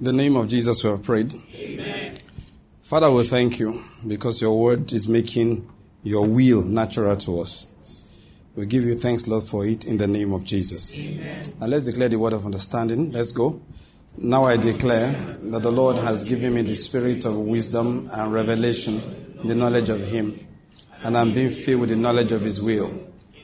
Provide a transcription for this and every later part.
The name of Jesus, we have prayed. Amen. Father, we thank you because your word is making your will natural to us. We give you thanks, Lord, for it in the name of Jesus. Amen. Now let's declare the word of understanding. Let's go. Now I declare that the Lord has given me the spirit of wisdom and revelation, the knowledge of Him, and I'm being filled with the knowledge of His will,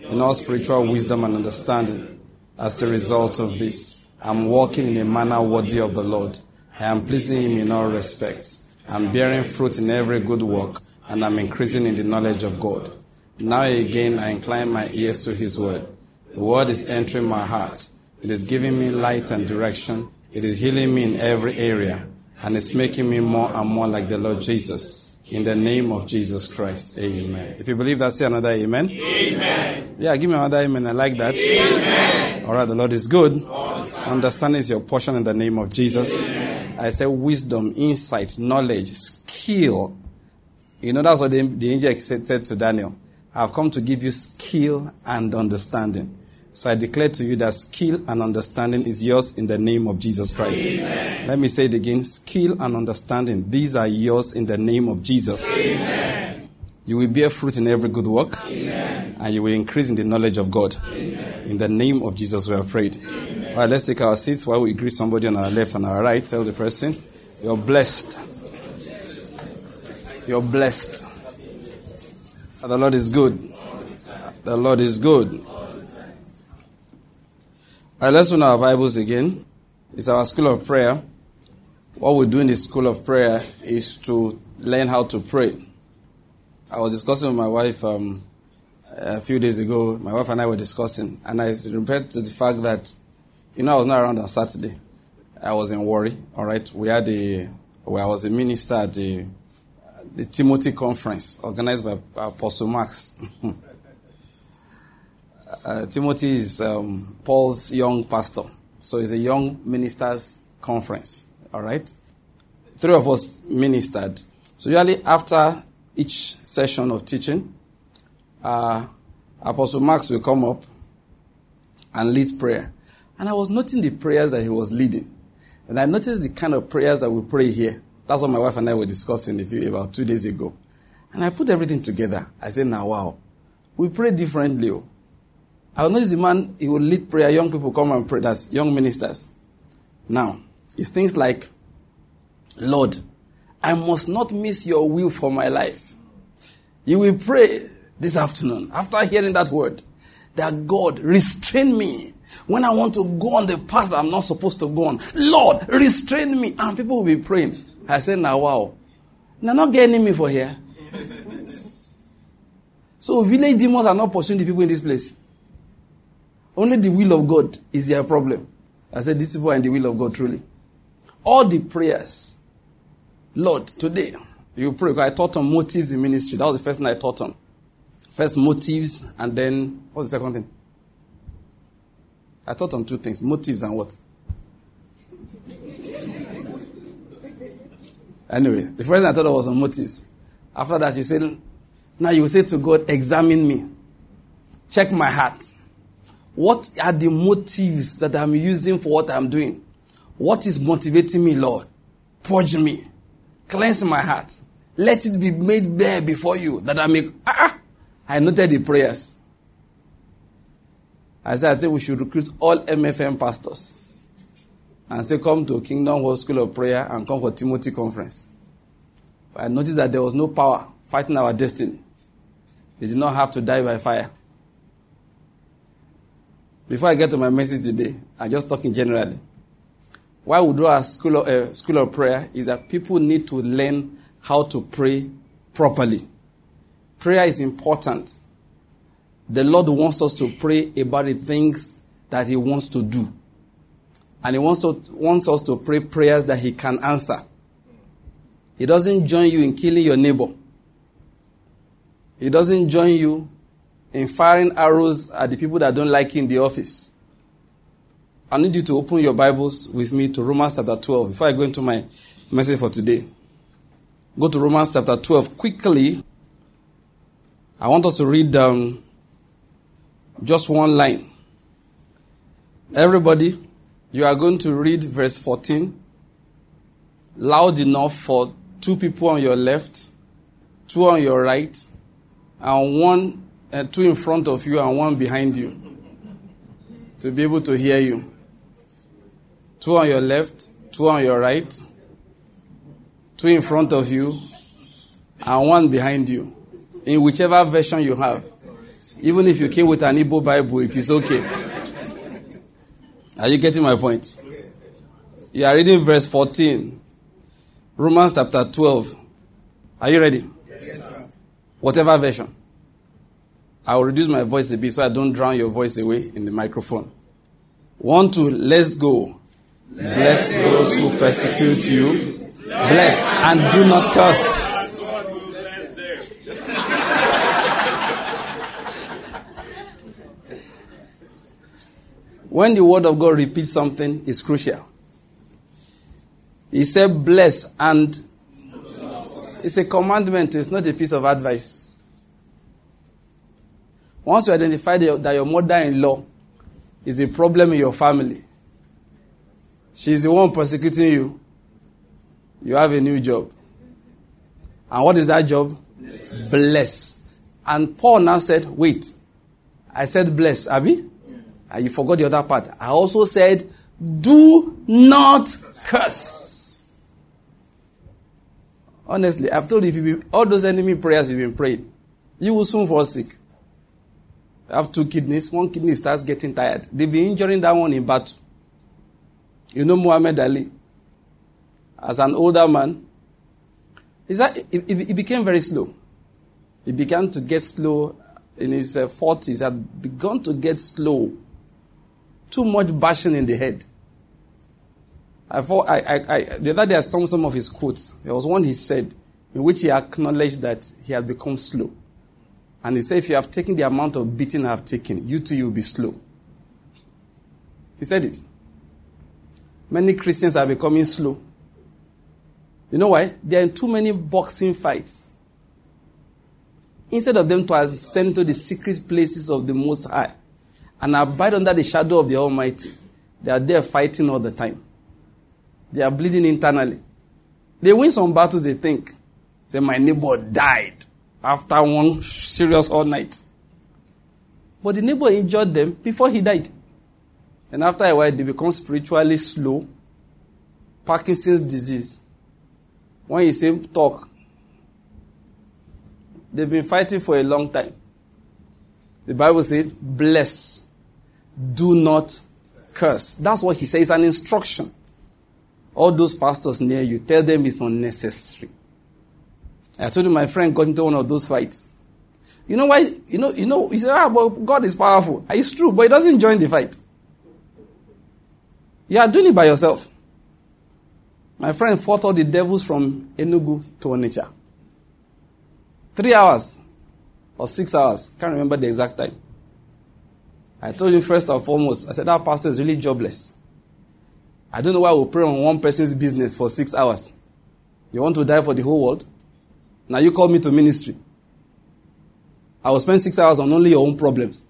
in all spiritual wisdom and understanding. As a result of this, I'm walking in a manner worthy of the Lord. I am pleasing Him in all respects. I'm bearing fruit in every good work, and I'm increasing in the knowledge of God. Now again, I incline my ears to His word. The word is entering my heart. It is giving me light and direction it is healing me in every area, and it's making me more and more like the Lord Jesus. In the name of Jesus Christ. Amen. If you believe that, say another amen. Amen. Yeah, give me another amen. I like that. Amen. All right, the Lord is good. Understanding is your portion in the name of Jesus. Amen. I say wisdom, insight, knowledge, skill. You know, that's what the, the angel said, said to Daniel. I've come to give you skill and understanding. So I declare to you that skill and understanding is yours in the name of Jesus Christ. Amen. Let me say it again skill and understanding, these are yours in the name of Jesus. Amen. You will bear fruit in every good work, Amen. and you will increase in the knowledge of God. Amen. In the name of Jesus, we have prayed. All right, let's take our seats while we greet somebody on our left and our right. Tell the person, You're blessed. You're blessed. The Lord is good. The Lord is good. All right, let's open our Bibles again. It's our school of prayer. What we do in the school of prayer is to learn how to pray. I was discussing with my wife um, a few days ago. My wife and I were discussing, and I referred to the fact that, you know, I was not around on Saturday. I was in Warri. All right, we had a, where I was a minister at the, the Timothy conference organized by Apostle Max. Uh, Timothy is um, Paul's young pastor. So it's a young ministers conference. All right? Three of us ministered. So usually after each session of teaching, uh, Apostle Max will come up and lead prayer. And I was noting the prayers that he was leading. And I noticed the kind of prayers that we pray here. That's what my wife and I were discussing about two days ago. And I put everything together. I said, now wow, we pray differently. Oh. I noticed the man, he will lead prayer. Young people come and pray. That's young ministers. Now, it's things like, Lord, I must not miss your will for my life. You will pray this afternoon after hearing that word that God restrain me when I want to go on the path that I'm not supposed to go on. Lord, restrain me. And people will be praying. I said, now wow. They're not getting me for here. so village demons are not pursuing the people in this place. Only the will of God is their problem. I said, these people are in the will of God truly. All the prayers, Lord, today, you pray. I taught on motives in ministry. That was the first thing I taught on. First motives, and then, what's the second thing? I thought on two things motives and what? anyway, the first thing I thought was on motives. After that, you said, now you say to God, examine me, check my heart. What are the motives that I'm using for what I'm doing? What is motivating me, Lord? Purge me. Cleanse my heart. Let it be made bare before you that I may. Ah, I noted the prayers. I said, I think we should recruit all MFM pastors and say, come to Kingdom World School of Prayer and come for Timothy Conference. I noticed that there was no power fighting our destiny. We did not have to die by fire. Before I get to my message today, I'm just talking generally. Why we do a school of, uh, school of prayer is that people need to learn how to pray properly. Prayer is important. The Lord wants us to pray about the things that He wants to do. And He wants, to, wants us to pray prayers that He can answer. He doesn't join you in killing your neighbor. He doesn't join you in firing arrows at the people that don't like you in the office. I need you to open your Bibles with me to Romans chapter 12 before I go into my message for today. Go to Romans chapter 12 quickly. I want us to read down just one line. Everybody, you are going to read verse 14 loud enough for two people on your left, two on your right, and one, uh, two in front of you and one behind you to be able to hear you. Two on your left, two on your right, two in front of you, and one behind you. In whichever version you have. Even if you came with an Igbo Bible, it is okay. Are you getting my point? You are reading verse 14. Romans chapter 12. Are you ready? Yes, sir. Whatever version. I will reduce my voice a bit so I don't drown your voice away in the microphone. One, two, let's go. Bless those who persecute you. Bless and do not curse. When the word of God repeats something, it's crucial. He said, bless and it's a commandment, it's not a piece of advice. Once you identify that your mother in law is a problem in your family, she's the one persecuting you, you have a new job. And what is that job? Bless. bless. And Paul now said, Wait, I said bless, Abby? You forgot the other part. I also said, Do not curse. Honestly, I've told you, if you be, all those enemy prayers you've been praying, you will soon fall sick. I have two kidneys. One kidney starts getting tired. They've been injuring that one in battle. You know Muhammad Ali. As an older man, he, became very slow. He began to get slow in his uh, 40s, had begun to get slow. Too much bashing in the head. I, thought, I, I, I, the other day I stumbled some of his quotes. There was one he said in which he acknowledged that he had become slow. And he said, if you have taken the amount of beating I have taken, you too, you'll be slow. He said it. Many Christians are becoming slow. You know why? There are in too many boxing fights. Instead of them to ascend to the secret places of the Most High and abide under the shadow of the Almighty, they are there fighting all the time. They are bleeding internally. They win some battles, they think. Say, my neighbor died after one serious all night. But the neighbor injured them before he died. And after a while, they become spiritually slow. Parkinson's disease. When you say talk, they've been fighting for a long time. The Bible says, bless, do not curse. That's what he says. It's an instruction. All those pastors near you, tell them it's unnecessary. I told you my friend got into one of those fights. You know why? You know, you know, he said, ah, but God is powerful. It's true, but he doesn't join the fight. You are doing it by yourself. My friend fought all the devils from Enugu to Onitsha. Three hours or six hours. Can't remember the exact time. I told him first and foremost, I said, that pastor is really jobless. I don't know why we pray on one person's business for six hours. You want to die for the whole world? Now you call me to ministry. I will spend six hours on only your own problems.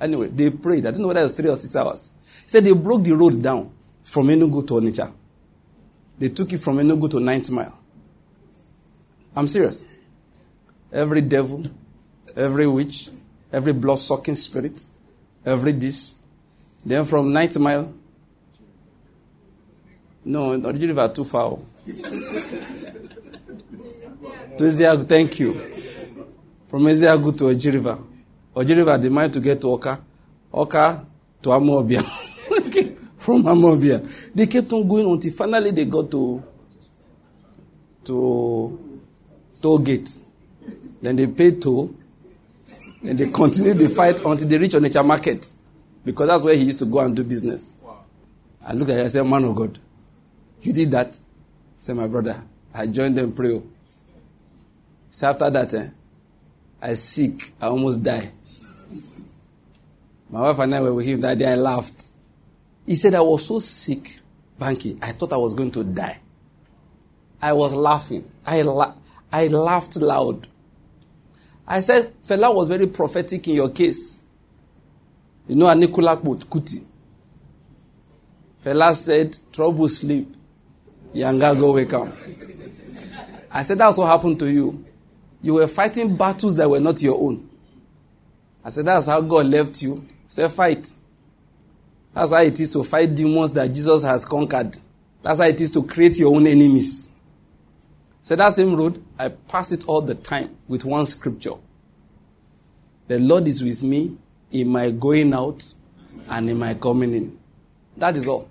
Anyway, they prayed. I don't know whether it was three or six hours. He said they broke the road down from Enugu to Onitsha. They took it from Enugu to Ninth Mile. I'm serious. Every devil, every witch, every blood sucking spirit, every this. Then from Ninth Mile. No, not River too far. to Eziagu, thank you. From Eziagu to Ojiriva. Ojiriva, they managed to get to Oka. Oka to Amobia. From Amobia. They kept on going until finally they got to to toll gate. Then they paid toll. And they continued the fight until they reached Onitsha market. Because that's where he used to go and do business. Wow. I looked at him and said, Man of God, you did that? I said, My brother, I joined them pray. So after that, eh, I sick. I almost die. My wife and I were with him that day. I laughed. He said I was so sick, Banky. I thought I was going to die. I was laughing. I, la- I laughed loud. I said, Fela was very prophetic in your case. You know, Anikulapo Kuti. Fela said, trouble sleep. Yanga will come. I said, That's what happened to you. You were fighting battles that were not your own. I said, That's how God left you. Say, Fight. That's how it is to fight demons that Jesus has conquered. That's how it is to create your own enemies. So that same road, I pass it all the time with one scripture. The Lord is with me in my going out and in my coming in. That is all.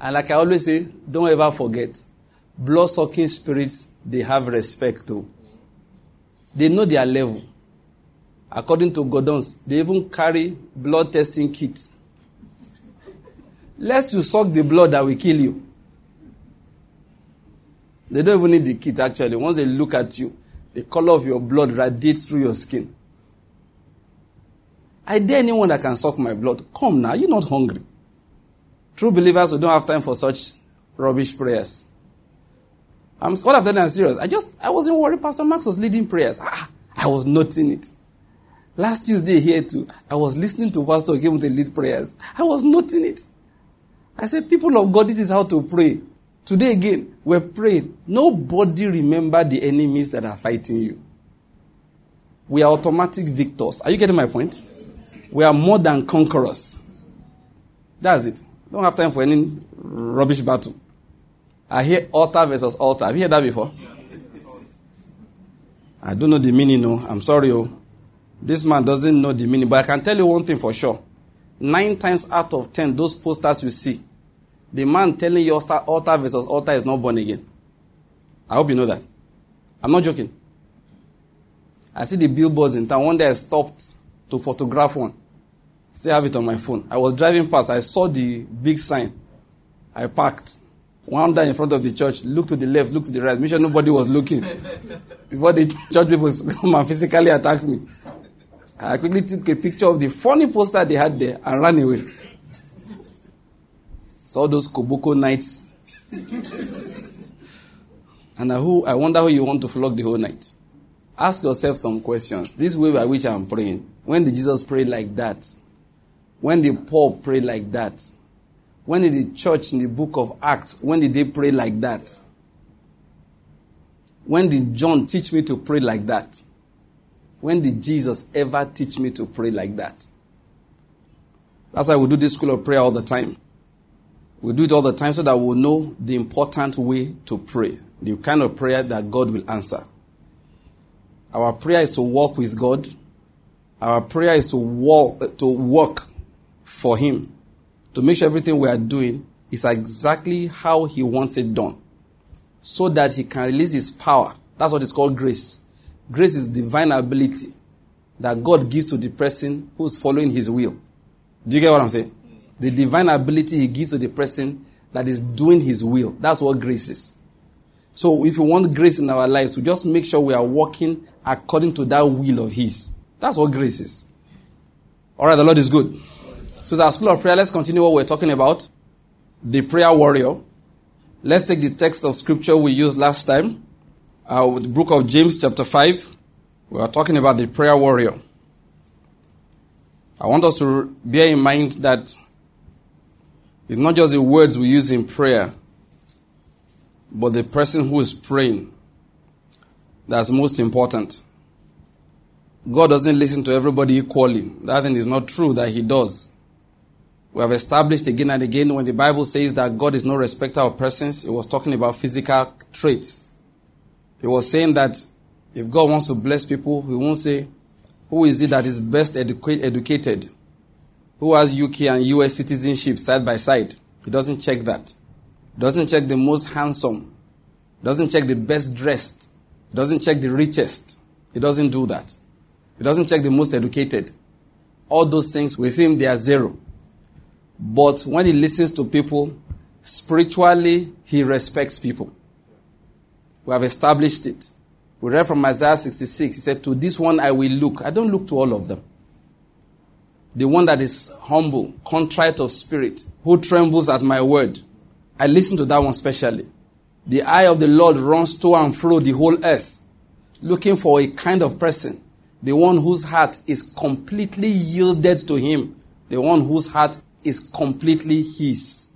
And like I always say, don't ever forget, blood sucking spirits, they have respect too. They know their level. According to Gordons, they even carry blood testing kits. Lest you suck the blood that will kill you. They don't even need the kit actually. Once they look at you, the color of your blood radiates through your skin. I dare anyone that can suck my blood. Come now, you're not hungry. True believers who don't have time for such rubbish prayers. I'm, what I've done is serious. I just, I wasn't worried. Pastor Max was leading prayers. Ah, I was noting it. Last Tuesday here too, I was listening to Pastor give to lead prayers. I was noting it. I said, people of God, this is how to pray. Today again, we're praying. Nobody remember the enemies that are fighting you. We are automatic victors. Are you getting my point? We are more than conquerors. That's it. Don't have time for any rubbish battle. I hear altar versus altar. Have you heard that before? I don't know the meaning, no. I'm sorry, oh. This man doesn't know the meaning, but I can tell you one thing for sure. Nine times out of ten, those posters you see, the man telling you altar versus altar is not born again. I hope you know that. I'm not joking. I see the billboards in town. One day I stopped to photograph one. Still have it on my phone. I was driving past. I saw the big sign. I parked. Wound down in front of the church. Looked to the left, looked to the right. Make sure nobody was looking. Before the church people come and physically attack me. I quickly took a picture of the funny poster they had there and ran away. Saw those Koboko nights. and I, who, I wonder who you want to flog the whole night. Ask yourself some questions. This way by which I'm praying. When did Jesus pray like that? When did Paul pray like that? When did the church in the book of Acts, when did they pray like that? When did John teach me to pray like that? When did Jesus ever teach me to pray like that? That's why we do this school of prayer all the time. We do it all the time so that we'll know the important way to pray, the kind of prayer that God will answer. Our prayer is to walk with God. Our prayer is to walk, to work for Him to make sure everything we are doing is exactly how He wants it done so that He can release His power. That's what is called grace. Grace is divine ability that God gives to the person who's following His will. Do you get what I'm saying? The divine ability He gives to the person that is doing His will. That's what grace is. So if we want grace in our lives, we just make sure we are walking according to that will of His. That's what grace is. All right, the Lord is good. So, as school of prayer, let's continue what we're talking about the prayer warrior. Let's take the text of scripture we used last time, uh, the book of James, chapter 5. We are talking about the prayer warrior. I want us to bear in mind that it's not just the words we use in prayer, but the person who is praying that's most important. God doesn't listen to everybody equally. That thing is not true that He does. We have established again and again when the Bible says that God is no respecter of persons, it was talking about physical traits. It was saying that if God wants to bless people, He won't say, Who is it that is best edu- educated? Who has UK and US citizenship side by side? He doesn't check that. Doesn't check the most handsome. Doesn't check the best dressed. Doesn't check the richest. He doesn't do that. He doesn't check the most educated. All those things with him, they are zero. But when he listens to people, spiritually, he respects people. We have established it. We read from Isaiah 66. He said, To this one I will look. I don't look to all of them. The one that is humble, contrite of spirit, who trembles at my word. I listen to that one specially. The eye of the Lord runs to and fro the whole earth, looking for a kind of person, the one whose heart is completely yielded to him, the one whose heart is completely His.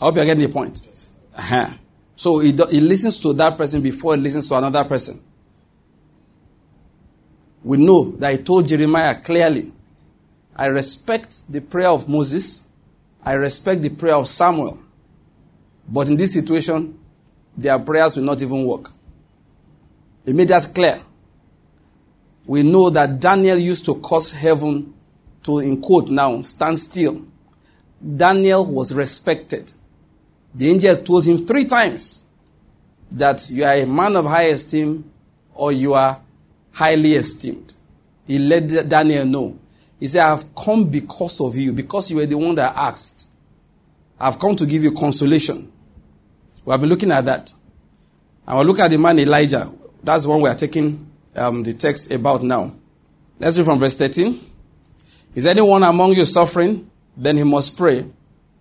I hope you're getting the point. Uh-huh. So he, do, he listens to that person before he listens to another person. We know that he told Jeremiah clearly, I respect the prayer of Moses, I respect the prayer of Samuel, but in this situation, their prayers will not even work. He made that clear. We know that Daniel used to cause heaven to, in quote now, stand still. Daniel was respected. The angel told him three times that you are a man of high esteem or you are highly esteemed. He let Daniel know. He said, I have come because of you, because you were the one that asked. I've come to give you consolation. We have been looking at that. And look at the man Elijah. That's the one we are taking um, the text about now. Let's read from verse 13. Is anyone among you suffering? Then he must pray.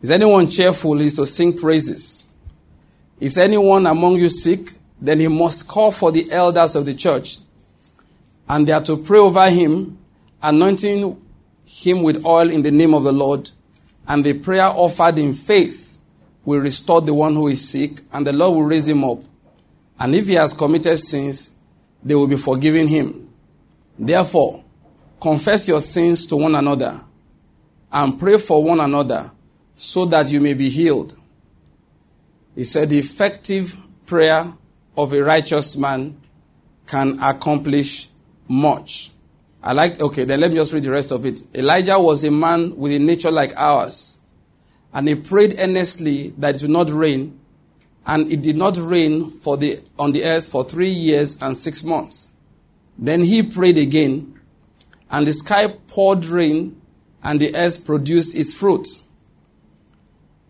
Is anyone cheerful? He is to sing praises. Is anyone among you sick? Then he must call for the elders of the church. And they are to pray over him, anointing him with oil in the name of the Lord. And the prayer offered in faith will restore the one who is sick, and the Lord will raise him up. And if he has committed sins, they will be forgiven him. Therefore, confess your sins to one another and pray for one another so that you may be healed. He said, The effective prayer of a righteous man can accomplish much. I like, okay, then let me just read the rest of it. Elijah was a man with a nature like ours, and he prayed earnestly that it would not rain, and it did not rain for the, on the earth for three years and six months. Then he prayed again, and the sky poured rain, and the earth produced its fruit.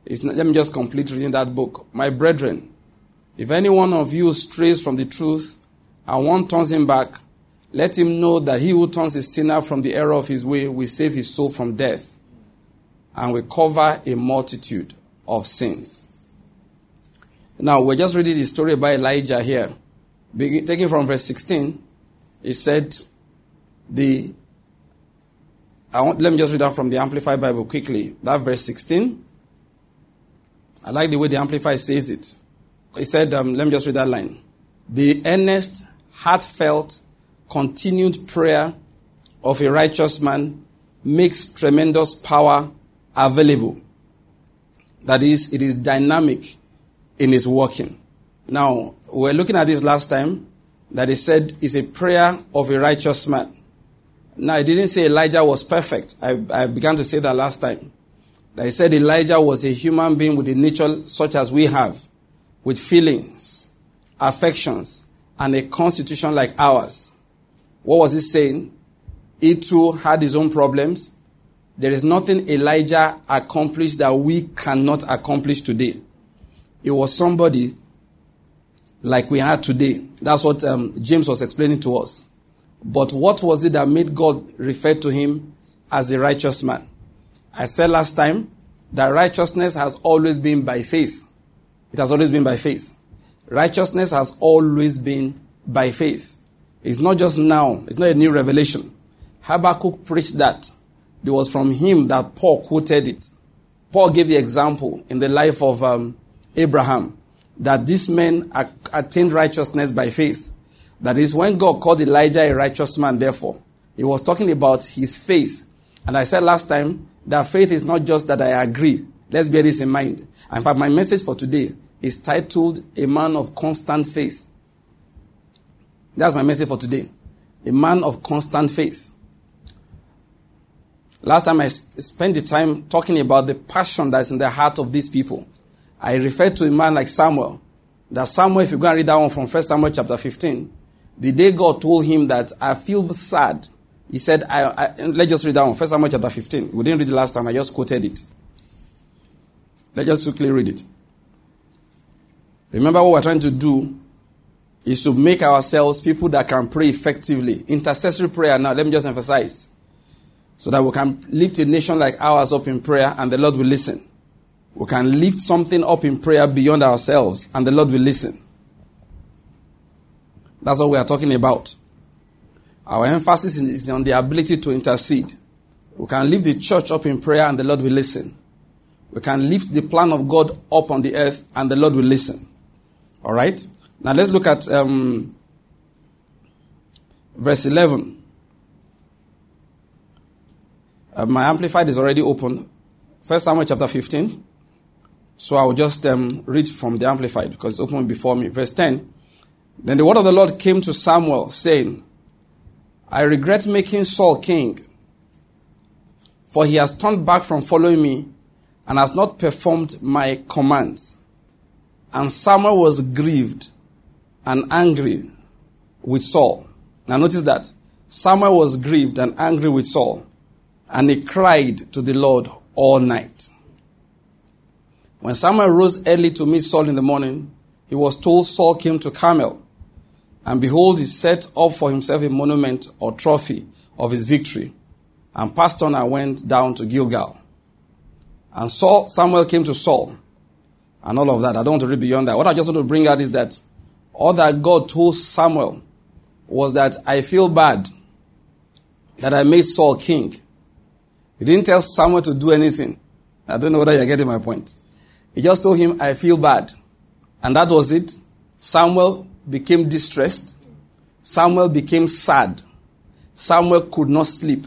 It's Not, let me just complete reading that book. My brethren, if any one of you strays from the truth and one turns him back, let him know that he who turns a sinner from the error of his way will save his soul from death and will cover a multitude of sins. Now, we're just reading the story by Elijah here. taking from verse 16, it said, the I want, let me just read that from the Amplified Bible quickly. That verse 16. I like the way the Amplified says it. He said, um, let me just read that line. The earnest, heartfelt, continued prayer of a righteous man makes tremendous power available. That is, it is dynamic in its working. Now, we're looking at this last time that he said is a prayer of a righteous man. Now, I didn't say Elijah was perfect. I, I began to say that last time. I said Elijah was a human being with a nature such as we have, with feelings, affections, and a constitution like ours. What was he saying? He too had his own problems. There is nothing Elijah accomplished that we cannot accomplish today. It was somebody like we had today. That's what um, James was explaining to us. But what was it that made God refer to him as a righteous man? I said last time that righteousness has always been by faith. It has always been by faith. Righteousness has always been by faith. It's not just now, it's not a new revelation. Habakkuk preached that. It was from him that Paul quoted it. Paul gave the example in the life of um, Abraham that this man attained righteousness by faith. That is, when God called Elijah a righteous man, therefore, he was talking about his faith. And I said last time that faith is not just that I agree. Let's bear this in mind. In fact, my message for today is titled A Man of Constant Faith. That's my message for today. A man of constant faith. Last time I spent the time talking about the passion that's in the heart of these people. I referred to a man like Samuel. That Samuel, if you go and read that one from 1 Samuel chapter 15, the day God told him that I feel sad, he said, I, I, let's just read that one. First Samuel chapter 15. We didn't read it last time. I just quoted it. Let's just quickly read it. Remember what we're trying to do is to make ourselves people that can pray effectively. Intercessory prayer now, let me just emphasize. So that we can lift a nation like ours up in prayer and the Lord will listen. We can lift something up in prayer beyond ourselves and the Lord will listen. That's what we are talking about. Our emphasis is on the ability to intercede. We can lift the church up in prayer and the Lord will listen. We can lift the plan of God up on the earth and the Lord will listen. All right? Now let's look at um, verse 11. Uh, my amplified is already open. First Samuel chapter 15. So I'll just um, read from the amplified because it's open before me. Verse 10. Then the word of the Lord came to Samuel, saying, I regret making Saul king, for he has turned back from following me and has not performed my commands. And Samuel was grieved and angry with Saul. Now notice that. Samuel was grieved and angry with Saul, and he cried to the Lord all night. When Samuel rose early to meet Saul in the morning, he was told Saul came to Carmel. And behold, he set up for himself a monument or trophy of his victory, and passed on and went down to Gilgal. And Saul, Samuel came to Saul, and all of that. I don't want to read beyond that. What I just want to bring out is that all that God told Samuel was that I feel bad that I made Saul king. He didn't tell Samuel to do anything. I don't know whether you're getting my point. He just told him, I feel bad. And that was it. Samuel became distressed. Samuel became sad. Samuel could not sleep.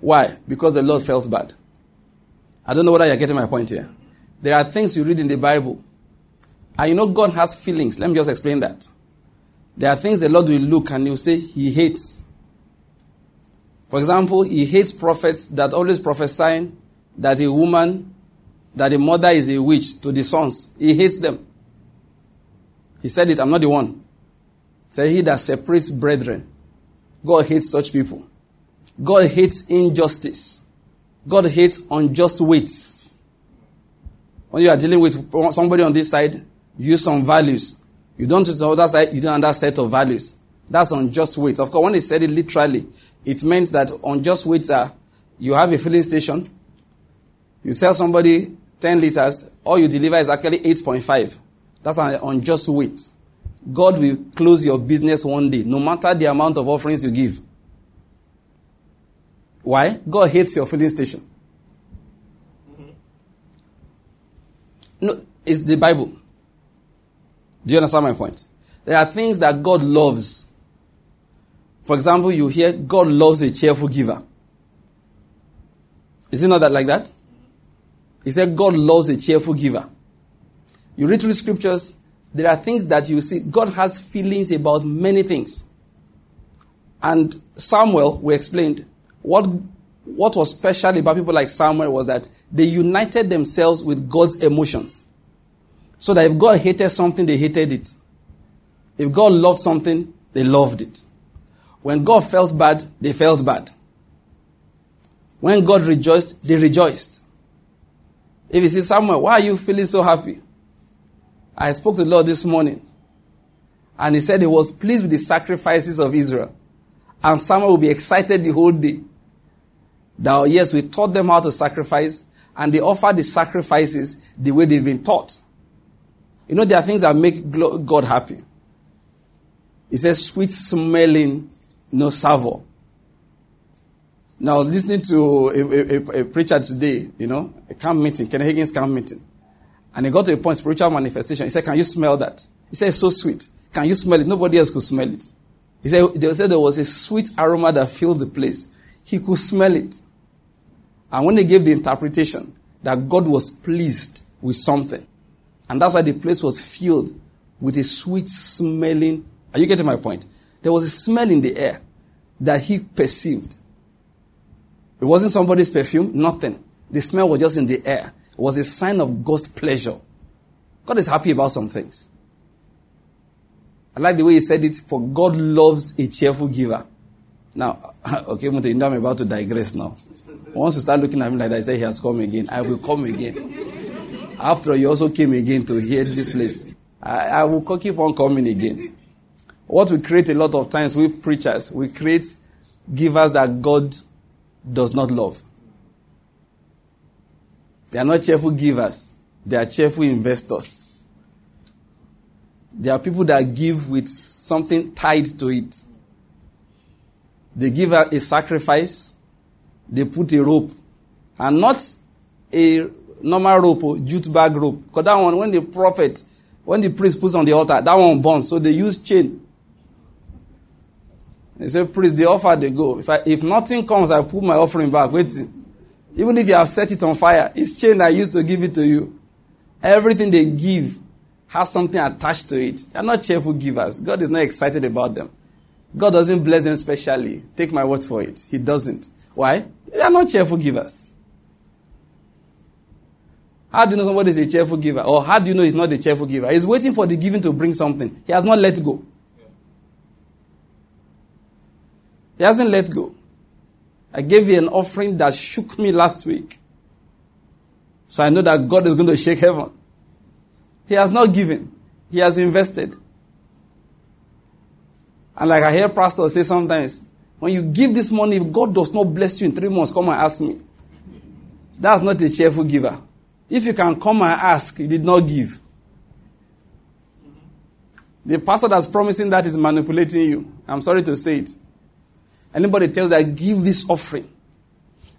Why? Because the Lord felt bad. I don't know whether you're getting my point here. There are things you read in the Bible. And you know God has feelings. Let me just explain that. There are things the Lord will look and he'll say he hates. For example, he hates prophets that always prophesying that a woman, that a mother is a witch to the sons. He hates them. He said it, I'm not the one. Say he that separates brethren. God hates such people. God hates injustice. God hates unjust weights. When you are dealing with somebody on this side, use some values. You don't to the other side, you do another set of values. That's unjust weights. Of course, when he said it literally, it meant that unjust weights are you have a filling station, you sell somebody 10 liters, all you deliver is actually 8.5. That's an unjust weight. God will close your business one day, no matter the amount of offerings you give. Why? God hates your filling station. Mm-hmm. No, it's the Bible. Do you understand my point? There are things that God loves. For example, you hear God loves a cheerful giver. Is it not that like that? He said God loves a cheerful giver. You read through scriptures, there are things that you see. God has feelings about many things. And Samuel, we explained, what, what was special about people like Samuel was that they united themselves with God's emotions. So that if God hated something, they hated it. If God loved something, they loved it. When God felt bad, they felt bad. When God rejoiced, they rejoiced. If you see Samuel, why are you feeling so happy? I spoke to the Lord this morning. And he said he was pleased with the sacrifices of Israel. And Samuel will be excited the whole day. That, yes, we taught them how to sacrifice, and they offer the sacrifices the way they've been taught. You know, there are things that make God happy. He says, sweet smelling, no savor. Now, listening to a, a, a, preacher today, you know, a camp meeting, Ken Hagin's camp meeting. And he got to a point, spiritual manifestation. He said, Can you smell that? He said, It's so sweet. Can you smell it? Nobody else could smell it. He said, They said there was a sweet aroma that filled the place. He could smell it. And when they gave the interpretation that God was pleased with something, and that's why the place was filled with a sweet smelling. Are you getting my point? There was a smell in the air that he perceived. It wasn't somebody's perfume, nothing. The smell was just in the air. It was a sign of God's pleasure. God is happy about some things. I like the way he said it, for God loves a cheerful giver. Now, okay, know I'm about to digress now. Once you start looking at me like that, I say he has come again. I will come again. After you also came again to hear this place. I, I will keep on coming again. What we create a lot of times we preachers, we create givers that God does not love. They are not cheerful givers, they are cheerful investors. There are people that give with something tied to it. They give a, a sacrifice, they put a rope, and not a normal rope or jute bag rope. Because that one, when the prophet When the priest puts on the altar, that one burns. So they use chain. They say, priest, the offer they go. If, I, if nothing comes, I put my offering back. Wait. Even if you have set it on fire, it's chain I used to give it to you. Everything they give has something attached to it. They're not cheerful givers. God is not excited about them. God doesn't bless them specially. Take my word for it. He doesn't. Why? They are not cheerful givers. How do you know somebody is a cheerful giver? Or how do you know he's not a cheerful giver? He's waiting for the giving to bring something. He has not let go. He hasn't let go. I gave you an offering that shook me last week. So I know that God is going to shake heaven. He has not given. He has invested. And like I hear pastors say sometimes, when you give this money, if God does not bless you in three months, come and ask me. That's not a cheerful giver. If you can come and ask, you did not give. The pastor that's promising that is manipulating you. I'm sorry to say it. Anybody tells that give this offering.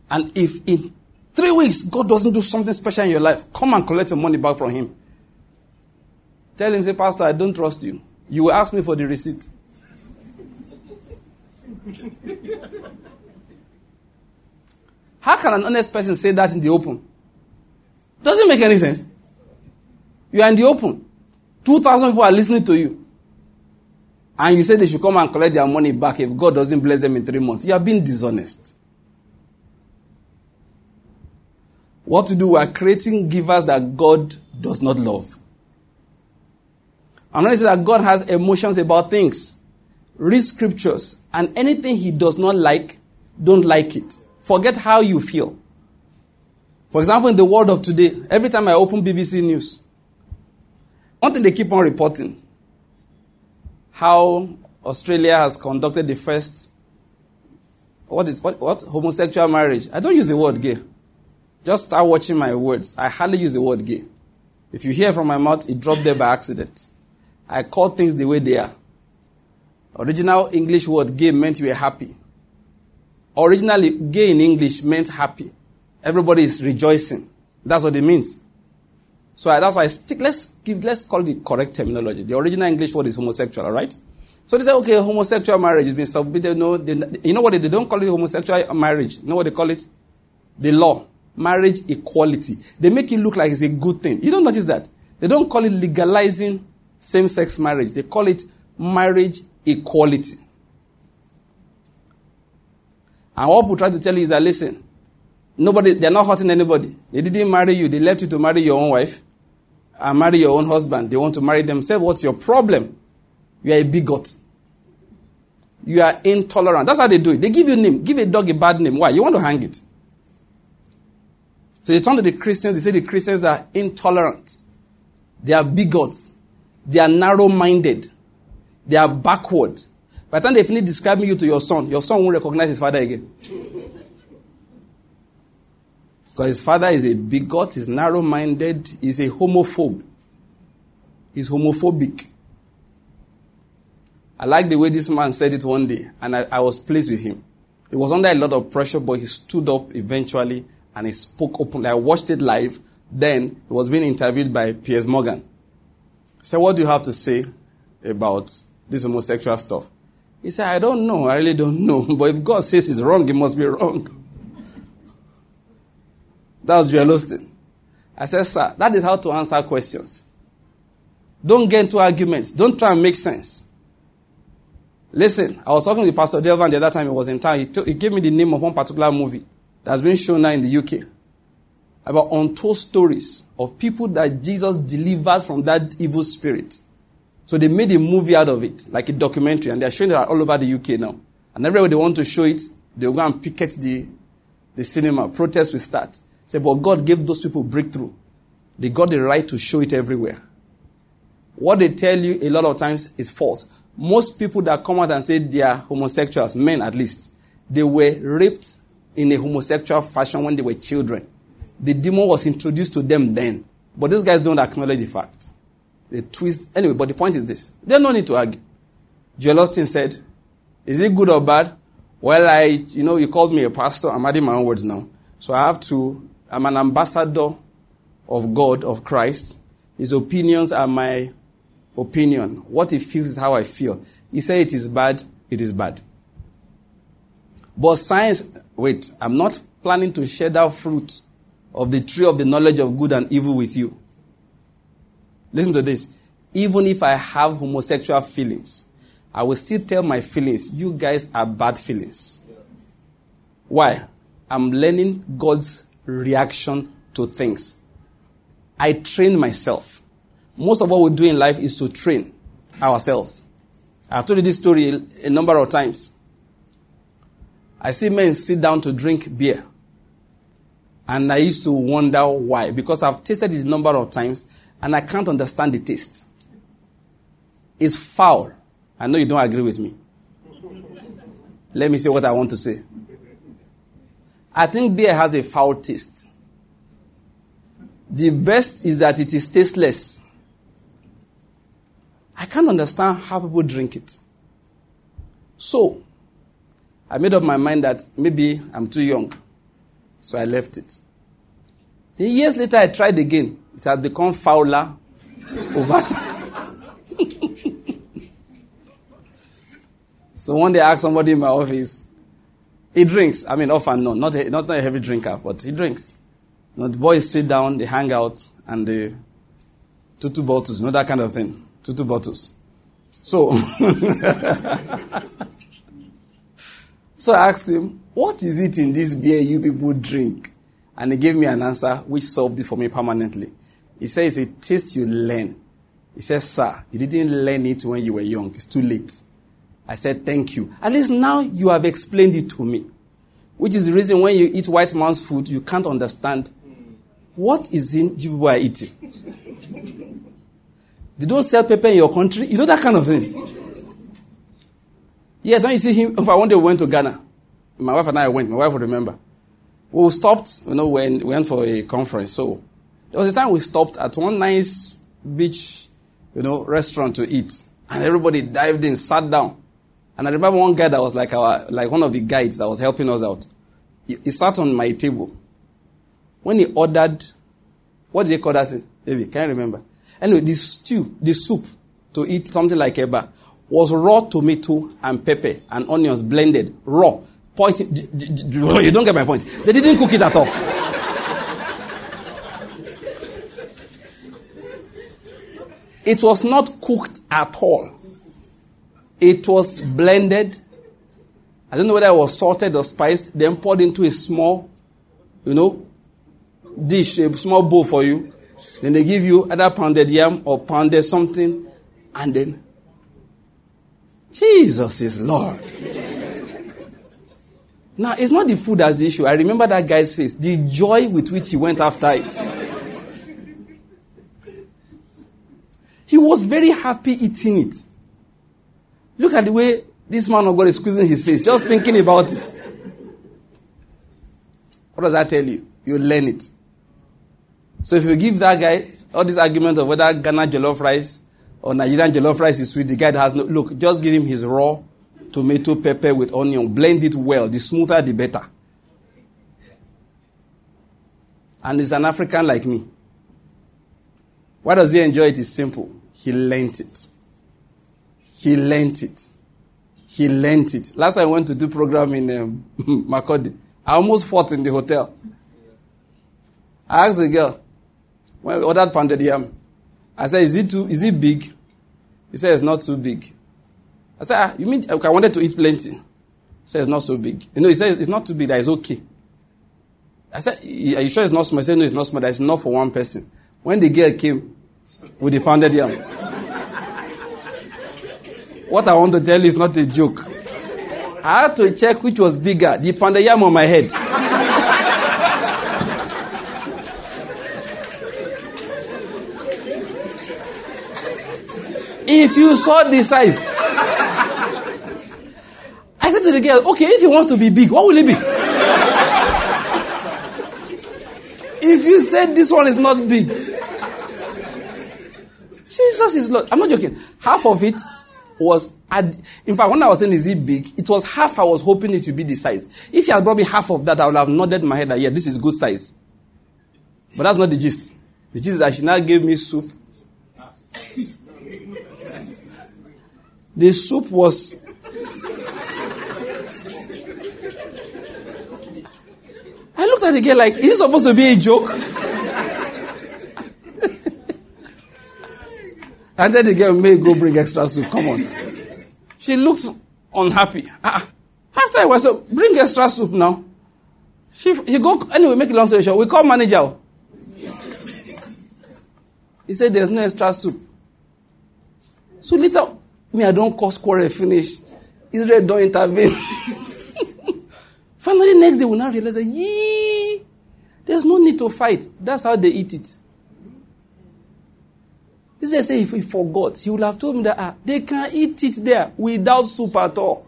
And if in three weeks God doesn't do something special in your life, come and collect your money back from him. Tell him, say, Pastor, I don't trust you. You will ask me for the receipt. How can an honest person say that in the open? Doesn't make any sense. You are in the open. 2,000 people are listening to you. And you say they should come and collect their money back if God doesn't bless them in three months. You are being dishonest. What to do? We are creating givers that God does not love. I'm not saying that God has emotions about things. Read scriptures and anything he does not like, don't like it. Forget how you feel. For example, in the world of today, every time I open BBC News, one thing they keep on reporting how Australia has conducted the first what is what, what homosexual marriage. I don't use the word gay. Just start watching my words. I hardly use the word gay. If you hear from my mouth, it dropped there by accident. I call things the way they are. Original English word gay meant you were happy. Originally, gay in English meant happy. Everybody is rejoicing. That's what it means. So I, that's why I stick. Let's give. Let's call the correct terminology. The original English word is homosexual. All right. So they say, okay, homosexual marriage has been submitted. No, they, you know what? They, don't call it homosexual marriage. You know what they call it? The law, marriage equality. They make it look like it's a good thing. You don't notice that? They don't call it legalizing same-sex marriage. They call it marriage equality. And what people try to tell you is that listen, Nobody, they're not hurting anybody. They didn't marry you. They left you to marry your own wife and marry your own husband. They want to marry themselves. What's your problem? You are a bigot. You are intolerant. That's how they do it. They give you a name. Give a dog a bad name. Why? You want to hang it. So they turn to the Christians. They say the Christians are intolerant. They are bigots. They are narrow-minded. They are backward. By the time they finish describing you to your son, your son won't recognize his father again. Because his father is a bigot, he's narrow minded, he's a homophobe. He's homophobic. I like the way this man said it one day, and I, I was pleased with him. He was under a lot of pressure, but he stood up eventually and he spoke openly. I watched it live. Then he was being interviewed by Piers Morgan. Said, What do you have to say about this homosexual stuff? He said, I don't know. I really don't know. But if God says it's wrong, it must be wrong. That was Joel Osteen. I said, sir, that is how to answer questions. Don't get into arguments. Don't try and make sense. Listen, I was talking to Pastor Delvan the other time he was in town. He, told, he gave me the name of one particular movie that's been shown now in the UK about untold stories of people that Jesus delivered from that evil spirit. So they made a movie out of it, like a documentary, and they're showing it all over the UK now. And everywhere they want to show it, they'll go and picket the, the cinema. Protests will start. Say, but God gave those people breakthrough. They got the right to show it everywhere. What they tell you a lot of times is false. Most people that come out and say they are homosexuals, men at least, they were raped in a homosexual fashion when they were children. The demon was introduced to them then. But these guys don't acknowledge the fact. They twist. Anyway, but the point is this. There's no need to argue. Joel Osteen said, is it good or bad? Well, I, you know, you called me a pastor. I'm adding my own words now. So I have to I'm an ambassador of God, of Christ. His opinions are my opinion. What he feels is how I feel. He said it is bad, it is bad. But science, wait, I'm not planning to share that fruit of the tree of the knowledge of good and evil with you. Listen to this. Even if I have homosexual feelings, I will still tell my feelings, you guys are bad feelings. Why? I'm learning God's reaction to things. I train myself. Most of what we do in life is to train ourselves. I've told you this story a number of times. I see men sit down to drink beer. And I used to wonder why. Because I've tasted it a number of times and I can't understand the taste. It's foul. I know you don't agree with me. Let me say what I want to say. I think beer has a foul taste. The best is that it is tasteless. I can't understand how people drink it. So, I made up my mind that maybe I'm too young. So I left it. Years later, I tried again. It had become fouler over time. so one day I asked somebody in my office, he drinks. I mean, off and on. Not a, not, a heavy drinker, but he drinks. You know, the boys sit down, they hang out, and they two two bottles, you know that kind of thing. Two two bottles. So So I asked him, What is it in this beer you people drink? And he gave me an answer which solved it for me permanently. He says, It's a taste you learn. He says, Sir, you didn't learn it when you were young. It's too late. I said, Thank you. At least now you have explained it to me. Which is the reason when you eat white man's food, you can't understand what is in you are eating. they don't sell pepper in your country. You know that kind of thing. Yes, when you see him, if I one day we went to Ghana, my wife and I went, my wife will remember. We stopped, you know, when we went for a conference. So there was a time we stopped at one nice beach, you know, restaurant to eat. And everybody dived in, sat down. And I remember one guy that was like our, like one of the guides that was helping us out. He, he sat on my table. When he ordered, what did they call that thing? Maybe, can you remember? Anyway, the stew, the soup, to eat something like eba, was raw tomato and pepper and onions blended, raw. Point, you don't get my point. They didn't cook it at all. It was not cooked at all. It was blended. I don't know whether it was salted or spiced, then poured into a small, you know, dish, a small bowl for you. Then they give you either pounded yam or pounded something, and then Jesus is Lord. now, it's not the food as the issue. I remember that guy's face, the joy with which he went after it. he was very happy eating it. Look at the way this man of God is squeezing his face, just thinking about it. What does that tell you? You learn it. So if you give that guy all these arguments of whether Ghana jollof rice or Nigerian jollof rice is sweet. The guy has no, look, just give him his raw tomato, pepper with onion. Blend it well. The smoother, the better. And he's an African like me. Why does he enjoy it? It's simple. He learnt it. He learnt it. He learnt it. Last time I went to do program in um, Makurdi, I almost fought in the hotel. I asked the girl, when I ordered pounded yam, I said, is it too, is it big? He said, it's not too big. I said, ah, you mean, I wanted to eat plenty. He said, it's not so big. You know, he said, it's not too big, that is okay. I said, are you sure it's not small? He said, no, it's not small, that's enough for one person. When the girl came with the pounded yam, what I want to tell you is not a joke. I had to check which was bigger, the pounded yam on my head. If you saw the size. I said to the girl, okay, if he wants to be big, what will it be? if you said this one is not big. Jesus is Lord. I'm not joking. Half of it was, in fact, when I was saying is it big, it was half I was hoping it to be the size. If he had brought me half of that, I would have nodded my head that, yeah, this is good size. But that's not the gist. The gist is that she now gave me soup The soup was. I looked at the girl like, is this supposed to be a joke? And then the girl may go bring extra soup. Come on. She looks unhappy. Ah, after I was, so bring extra soup now. She, he go, anyway, make it long story short. We call manager. He said there's no extra soup. So later, me, I don't cause quarrel finish. Israel don't intervene. Finally, next day, we now realize that, yee, there's no need to fight. That's how they eat it. Israel say if he forgot, he would have told me that ah, they can eat it there without soup at all.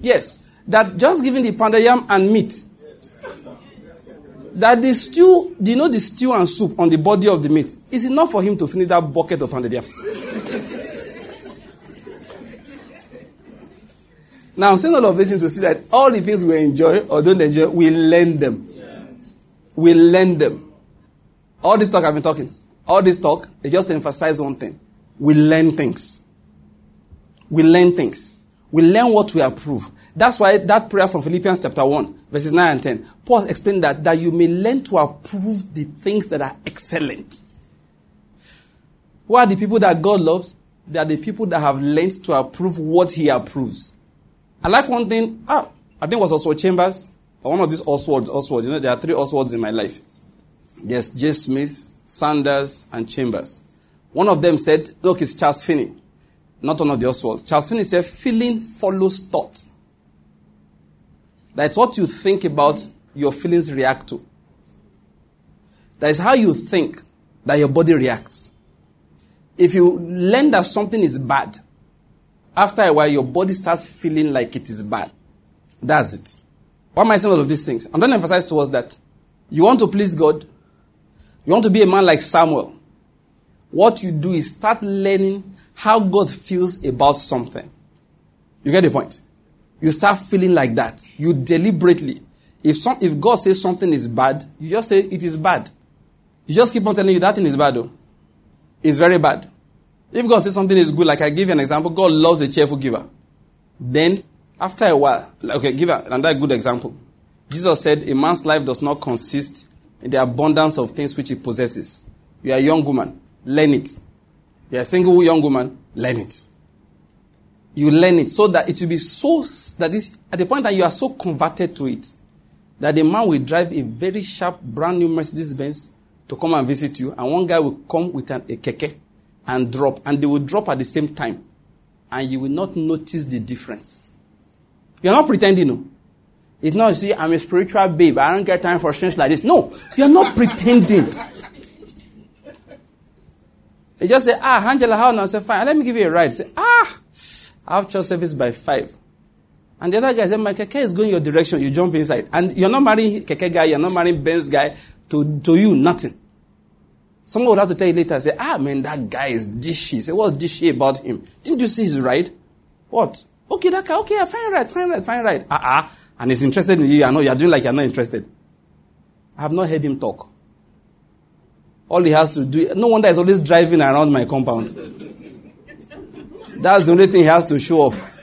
Yes, that just giving the pounded yam and meat. That the stew, do you know the stew and soup on the body of the meat is enough for him to finish that bucket of pounded yam. Now, I'm saying all of this to see that all the things we enjoy or don't enjoy, we learn them. We learn them. All this talk I've been talking, all this talk is just emphasize one thing. We learn things. We learn things. We learn what we approve. That's why that prayer from Philippians chapter 1, verses 9 and 10, Paul explained that, that you may learn to approve the things that are excellent. Who are the people that God loves? They are the people that have learned to approve what he approves. I like one thing. Ah, I think it was Oswald Chambers, one of these Oswalds. Oswald, you know, there are three Oswalds in my life. There's J. Smith, Sanders, and Chambers. One of them said, look, it's Charles Finney, not one of the Oswalds. Charles Finney said, feeling follows thought. That's what you think about, your feelings react to. That is how you think that your body reacts. If you learn that something is bad, after a while, your body starts feeling like it is bad. That's it. Why am I saying all of these things? I'm going to emphasize to us that you want to please God. You want to be a man like Samuel. What you do is start learning how God feels about something. You get the point? You start feeling like that. You deliberately. If some, if God says something is bad, you just say it is bad. You just keep on telling you that thing is bad though. It's very bad. If God says something is good, like I give you an example, God loves a cheerful giver. Then, after a while, okay, give another good example. Jesus said, A man's life does not consist in the abundance of things which he possesses. You are a young woman, learn it. You are a single young woman, learn it. You learn it so that it will be so, that is, at the point that you are so converted to it, that the man will drive a very sharp, brand new Mercedes Benz to come and visit you, and one guy will come with an, a keke and drop, and they will drop at the same time, and you will not notice the difference. You're not pretending, no. It's not, see, I'm a spiritual babe. I don't get time for things like this. No, you're not pretending. They just say, ah, Angela, how now? I say, fine, let me give you a ride. Say, ah, I have church service by five. And the other guy said, my keke is going your direction. You jump inside. And you're not marrying keke guy, you're not marrying Benz guy. To, to you, nothing. Someone would have to tell you later, say, ah, man, that guy is dishy. Say, what's dishy about him? Didn't you see his ride? What? Okay, that guy, okay, fine ride, fine ride, fine ride. Ah, uh-uh. And he's interested in you. I know you're doing like you're not interested. I have not heard him talk. All he has to do, no wonder he's always driving around my compound. That's the only thing he has to show off.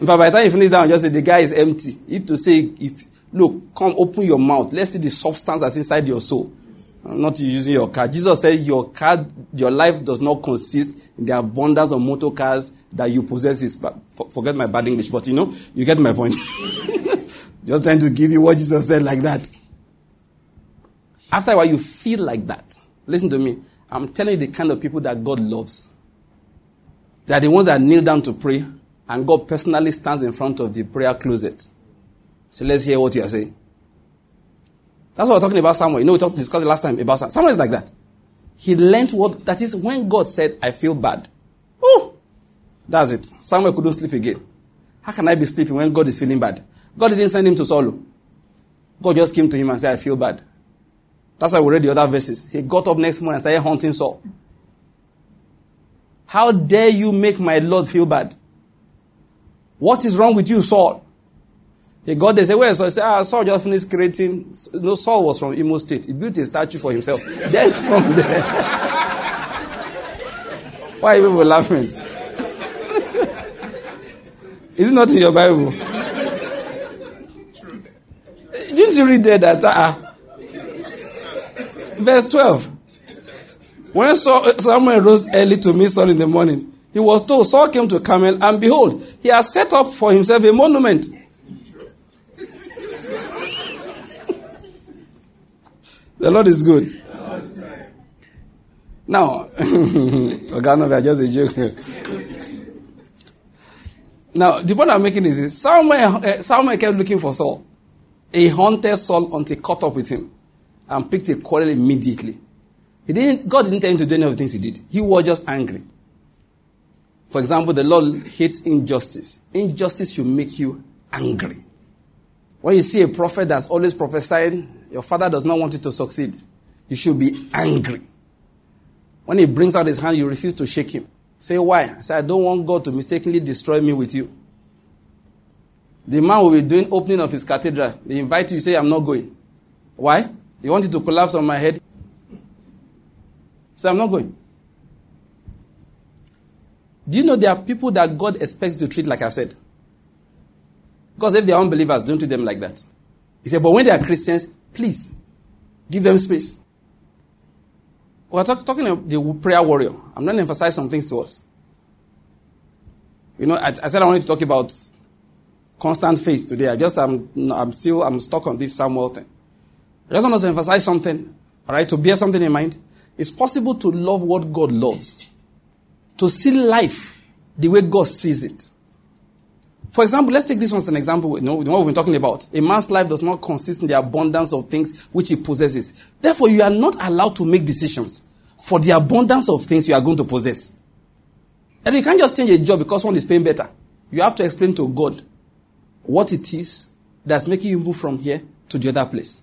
In fact, by the time he finishes down, just say, the guy is empty. If to say, if, look, come open your mouth. Let's see the substance that's inside your soul. Not using your car. Jesus said your car, your life does not consist in the abundance of motor cars that you possess. But forget my bad English, but you know, you get my point. Just trying to give you what Jesus said like that. After a while, you feel like that. Listen to me. I'm telling you the kind of people that God loves. They are the ones that kneel down to pray, and God personally stands in front of the prayer closet. So let's hear what you are saying. That's what we're talking about Samuel. You know, we talked, discussed last time about Samuel. Samuel is like that. He learned what, that is when God said, I feel bad. Oh, that's it. Samuel couldn't sleep again. How can I be sleeping when God is feeling bad? God didn't send him to Saul. God just came to him and said, I feel bad. That's why we read the other verses. He got up next morning and started hunting Saul. How dare you make my Lord feel bad? What is wrong with you, Saul? He got there, said, Where Saul? He said, Ah, Saul just finished creating. No, Saul was from Imo State. He built a statue for himself. then from there. Why are you people laughing? Is it not in your Bible? Didn't you read there that? Uh, verse 12. When Saul, Samuel rose early to meet Saul in the morning, he was told Saul came to Carmel, and behold, he has set up for himself a monument. the Lord is good. Now, just a joke. now, the point I'm making is this Samuel, uh, Samuel kept looking for Saul. He hunted Saul until he caught up with him and picked a quarrel immediately. He didn't, God didn't tell him to do any of the things he did. He was just angry. For example, the Lord hates injustice. Injustice should make you angry. When you see a prophet that's always prophesying, your father does not want you to succeed. You should be angry. When he brings out his hand, you refuse to shake him. Say, why? I say, I don't want God to mistakenly destroy me with you. The man will be doing opening of his cathedral. They invite you, you say, I'm not going. Why? You want it to collapse on my head? Say, I'm not going. Do you know there are people that God expects to treat like I've said? Because if they are unbelievers, don't treat them like that. He said, but when they are Christians, please give them space. We're talk, talking about the prayer warrior. I'm going to emphasize some things to us. You know, I, I, said I wanted to talk about constant faith today. I just I'm, I'm still I'm stuck on this Samuel thing. I just want to emphasize something, all right, to bear something in mind. It's possible to love what God loves to see life the way God sees it. For example, let's take this one as an example. You know, what we've been talking about. A man's life does not consist in the abundance of things which he possesses. Therefore, you are not allowed to make decisions for the abundance of things you are going to possess. And you can't just change a job because one is paying better. You have to explain to God what it is that's making you move from here to the other place.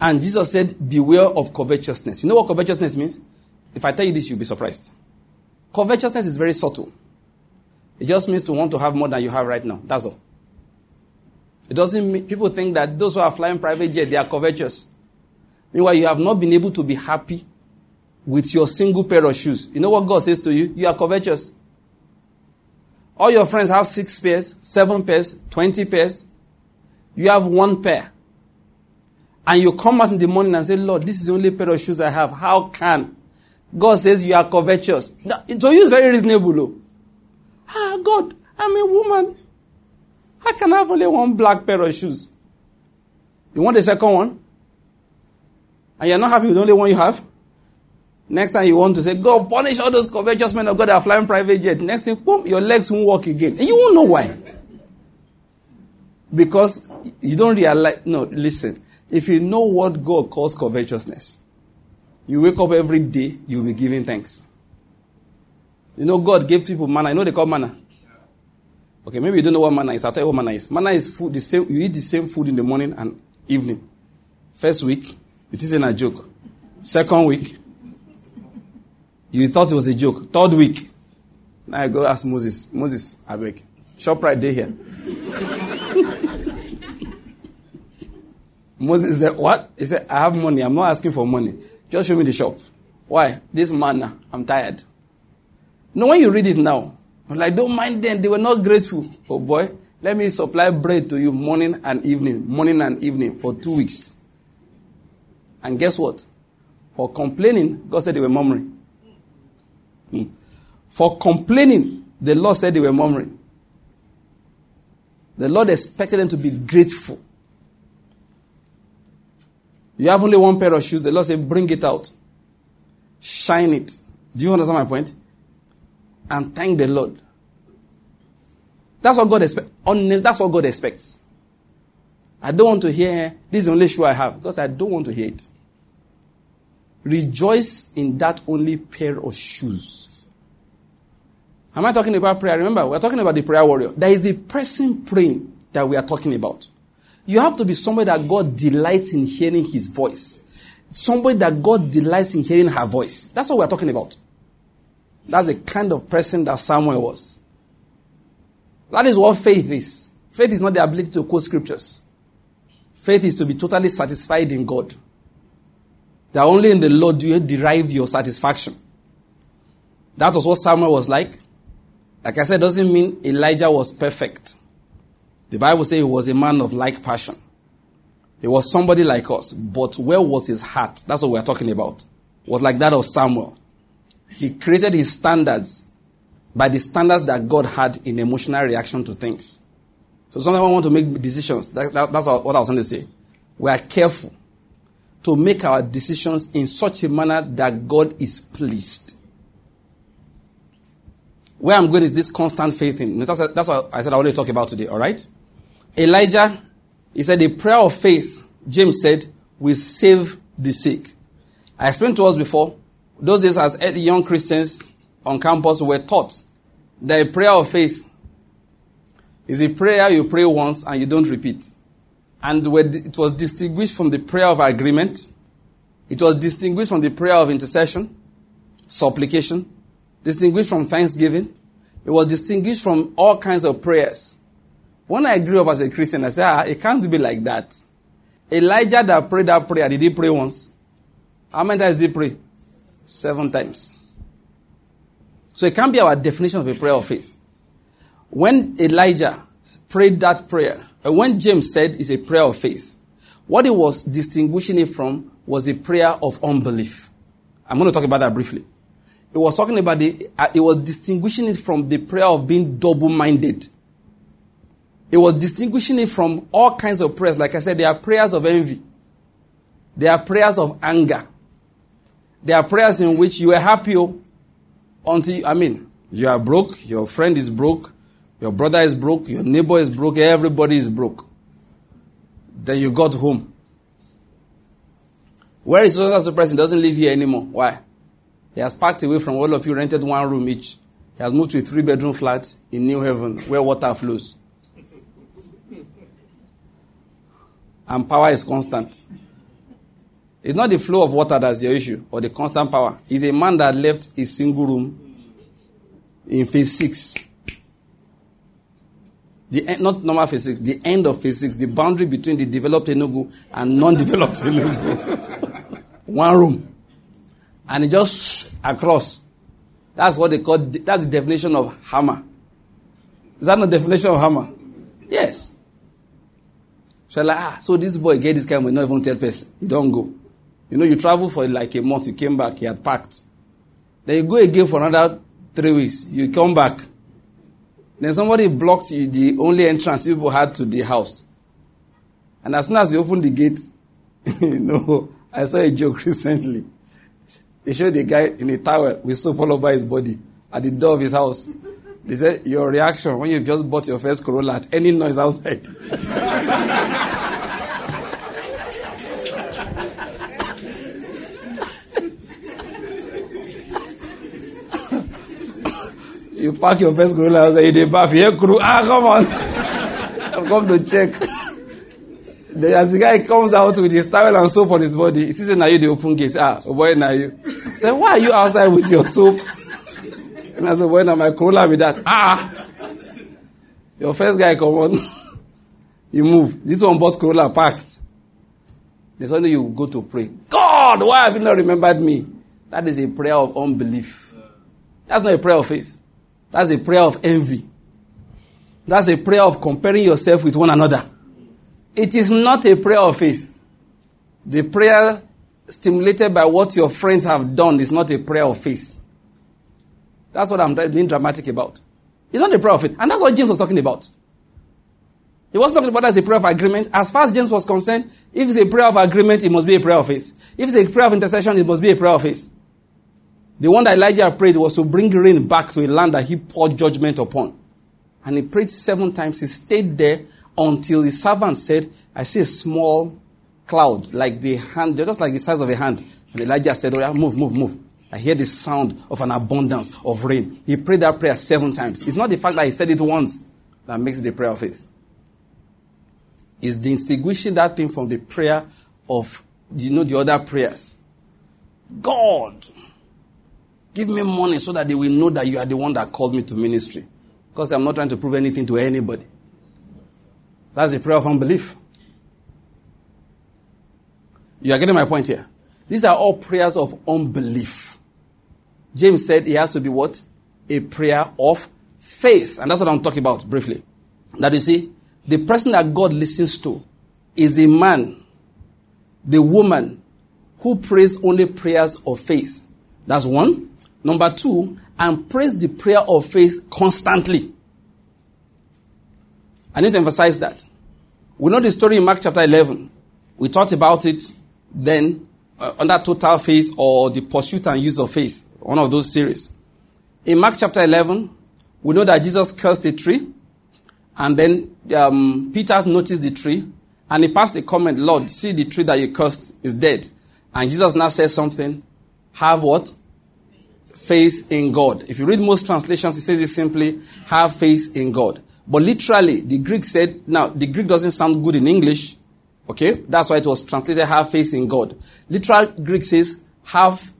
And Jesus said, Beware of covetousness. You know what covetousness means? If I tell you this, you'll be surprised. Covetousness is very subtle. It just means to want to have more than you have right now. That's all. It doesn't mean people think that those who are flying private jet, they are covetous. Meanwhile, you have not been able to be happy with your single pair of shoes. You know what God says to you? You are covetous. All your friends have six pairs, seven pairs, twenty pairs. You have one pair. And you come out in the morning and say, Lord, this is the only pair of shoes I have. How can God says you are covetous. To you, it's very reasonable. Though. Ah, God, I'm a woman. I can have only one black pair of shoes? You want the second one? And you're not happy with the only one you have? Next time you want to say, God, punish all those covetous men of God that are flying private jet. Next thing, boom, your legs won't work again. And you won't know why. Because you don't realize, no, listen. If you know what God calls covetousness, you wake up every day, you'll be giving thanks. You know, God gave people manna. I know they call manna. Okay, maybe you don't know what manna is. I'll tell you what manna is. Manna is food, the same, you eat the same food in the morning and evening. First week, it isn't a joke. Second week, you thought it was a joke. Third week, now I go ask Moses, Moses, I beg, shop right there here. Moses said, What? He said, I have money. I'm not asking for money. Just show me the shop. Why? This manna. I'm tired. No, when you read it now, I'm like, don't mind them. They were not grateful. Oh boy, let me supply bread to you morning and evening, morning and evening for two weeks. And guess what? For complaining, God said they were murmuring. Hmm. For complaining, the Lord said they were murmuring. The Lord expected them to be grateful. You have only one pair of shoes. The Lord said, bring it out. Shine it. Do you understand my point? And thank the Lord. That's what God expects. Honest, that's what God expects. I don't want to hear, this is the only shoe I have, because I don't want to hear it. Rejoice in that only pair of shoes. Am I talking about prayer? Remember, we're talking about the prayer warrior. There is a person praying that we are talking about. You have to be somebody that God delights in hearing his voice. Somebody that God delights in hearing her voice. That's what we're talking about. That's the kind of person that Samuel was. That is what faith is. Faith is not the ability to quote scriptures. Faith is to be totally satisfied in God. That only in the Lord do you derive your satisfaction. That was what Samuel was like. Like I said, doesn't mean Elijah was perfect. The Bible says he was a man of like passion. He was somebody like us, but where was his heart? That's what we're talking about. Was like that of Samuel. He created his standards by the standards that God had in emotional reaction to things. So sometimes I want to make decisions. That, that, that's what I was going to say. We are careful to make our decisions in such a manner that God is pleased. Where I'm going is this constant faith in. That's, that's what I said I want to talk about today, all right? Elijah, he said, a prayer of faith, James said, will save the sick. I explained to us before, those days as young Christians on campus were taught that a prayer of faith is a prayer you pray once and you don't repeat. And it was distinguished from the prayer of agreement. It was distinguished from the prayer of intercession, supplication, distinguished from thanksgiving. It was distinguished from all kinds of prayers. When I grew up as a Christian, I said, ah, it can't be like that. Elijah that prayed that prayer, did he pray once? How many times did he pray? Seven times. So it can't be our definition of a prayer of faith. When Elijah prayed that prayer, and when James said it's a prayer of faith, what he was distinguishing it from was a prayer of unbelief. I'm going to talk about that briefly. It was talking about the, uh, it was distinguishing it from the prayer of being double minded. It was distinguishing it from all kinds of prayers. Like I said, there are prayers of envy, there are prayers of anger, there are prayers in which you are happy oh, until, I mean, you are broke, your friend is broke, your brother is broke, your neighbor is broke, everybody is broke. Then you got home. Where is the person doesn't live here anymore? Why? He has packed away from all of you, rented one room each. He has moved to a three bedroom flat in New Haven where water flows. And power is constant. It's not the flow of water that's your issue or the constant power. He's a man that left a single room in phase six. The, not normal six, the end of six, the boundary between the developed Enugu and non developed Enugu. One room. And it just across. That's what they call, that's the definition of hammer. Is that not definition of hammer? Yes. So like, ah, so this boy get this kind of not even tell person. He don't go. You know, you travel for like a month, you came back, he had packed. Then you go again for another three weeks, you come back. Then somebody blocked you the only entrance people had to the house. And as soon as you open the gate, you know, I saw a joke recently. They showed the guy in a towel with soap all over his body at the door of his house. They said, Your reaction when you just bought your first Corolla at any noise outside. you park your first Corolla outside, you did bath, here crew, ah, come on. I've come to check. Then as the guy comes out with his towel and soap on his body, he says, Now you the open gates. Ah, oh boy, now you. Say, why are you outside with your soap? And I said, when am I Corolla with that? Ah! Your first guy come on. you move. This one bought Corolla packed. Then suddenly you go to pray. God, why have you not remembered me? That is a prayer of unbelief. That's not a prayer of faith. That's a prayer of envy. That's a prayer of comparing yourself with one another. It is not a prayer of faith. The prayer stimulated by what your friends have done is not a prayer of faith. That's what I'm being dramatic about. It's not a prayer of faith. And that's what James was talking about. He was talking about as a prayer of agreement. As far as James was concerned, if it's a prayer of agreement, it must be a prayer of faith. If it's a prayer of intercession, it must be a prayer of faith. The one that Elijah prayed was to bring rain back to a land that he poured judgment upon. And he prayed seven times. He stayed there until the servant said, I see a small cloud, like the hand, just like the size of a hand. And Elijah said, Oh, yeah, move, move, move. I hear the sound of an abundance of rain. He prayed that prayer seven times. It's not the fact that he said it once that makes the prayer of faith. It's distinguishing that thing from the prayer of, you know, the other prayers. God, give me money so that they will know that you are the one that called me to ministry. Because I'm not trying to prove anything to anybody. That's a prayer of unbelief. You are getting my point here. These are all prayers of unbelief. James said it has to be what? A prayer of faith. And that's what I'm talking about briefly. That you see, the person that God listens to is a man, the woman, who prays only prayers of faith. That's one. Number two, and praise the prayer of faith constantly. I need to emphasize that. We know the story in Mark chapter 11. We talked about it then uh, under total faith or the pursuit and use of faith, one of those series. In Mark chapter 11, we know that Jesus cursed a tree, and then um, Peter noticed the tree, and he passed a comment, Lord, see the tree that you cursed is dead. And Jesus now says something, have what? Faith in God. If you read most translations, it says it simply, have faith in God. But literally, the Greek said, now, the Greek doesn't sound good in English. Okay? That's why it was translated, have faith in God. Literal Greek says, have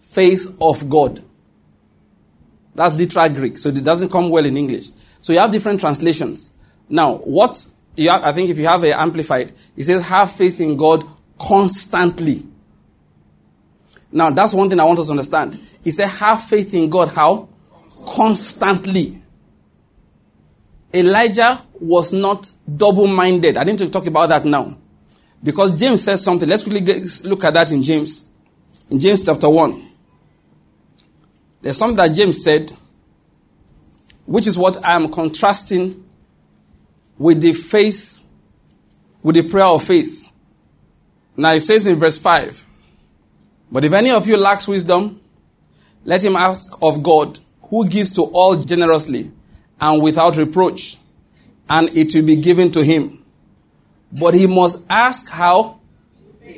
faith of God. That's literal Greek. So it doesn't come well in English. So you have different translations. Now, what you have, I think if you have a amplified, it says, have faith in God constantly. Now, that's one thing I want us to understand. He said, have faith in God. How? Constantly. Elijah was not double minded. I need to talk about that now. Because James says something. Let's quickly get, look at that in James. In James chapter 1. There's something that James said, which is what I am contrasting with the faith, with the prayer of faith. Now it says in verse 5 But if any of you lacks wisdom, let him ask of God, who gives to all generously and without reproach, and it will be given to him. But he must ask how?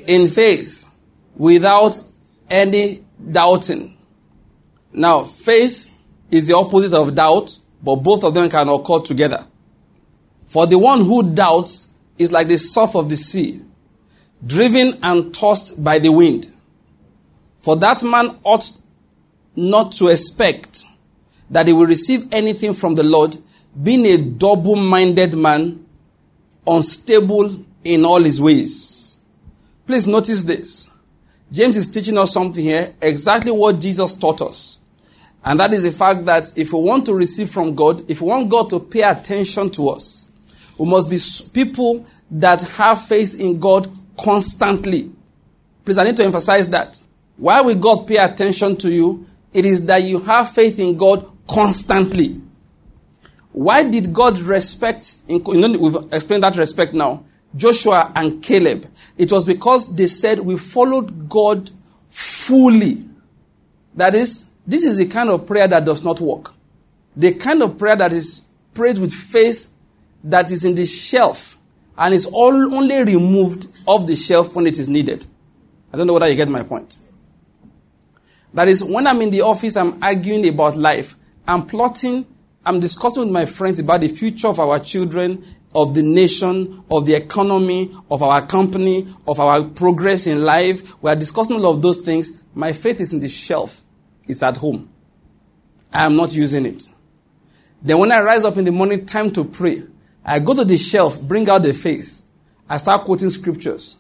In faith, without any doubting. Now, faith is the opposite of doubt, but both of them can occur together. For the one who doubts is like the surf of the sea, driven and tossed by the wind. For that man ought not to expect that he will receive anything from the Lord, being a double minded man, unstable in all his ways. Please notice this. James is teaching us something here, exactly what Jesus taught us. And that is the fact that if we want to receive from God, if we want God to pay attention to us, we must be people that have faith in God constantly. Please, I need to emphasize that. Why will God pay attention to you? It is that you have faith in God constantly. Why did God respect, you know, we've explained that respect now, Joshua and Caleb? It was because they said we followed God fully. That is, this is the kind of prayer that does not work. The kind of prayer that is prayed with faith that is in the shelf and is all, only removed off the shelf when it is needed. I don't know whether you get my point. That is, when I'm in the office, I'm arguing about life. I'm plotting, I'm discussing with my friends about the future of our children, of the nation, of the economy, of our company, of our progress in life. We are discussing all of those things. My faith is in the shelf. It's at home. I am not using it. Then when I rise up in the morning, time to pray, I go to the shelf, bring out the faith. I start quoting scriptures.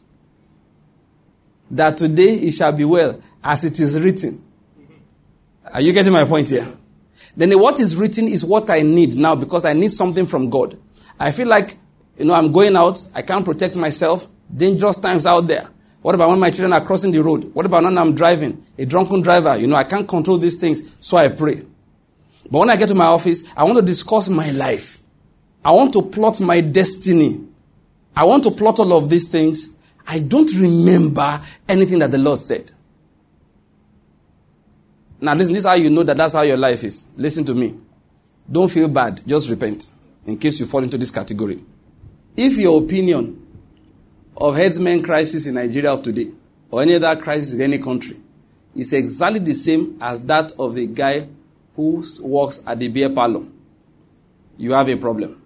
That today it shall be well as it is written. Are you getting my point here? Then what is written is what I need now because I need something from God. I feel like, you know, I'm going out, I can't protect myself, dangerous times out there. What about when my children are crossing the road? What about when I'm driving? A drunken driver, you know, I can't control these things, so I pray. But when I get to my office, I want to discuss my life. I want to plot my destiny. I want to plot all of these things. I don't remember anything that the Lord said. Now, listen, this is how you know that that's how your life is. Listen to me. Don't feel bad. Just repent in case you fall into this category. If your opinion of herdsmen crisis in Nigeria of today or any other crisis in any country is exactly the same as that of the guy who works at the beer parlor, you have a problem.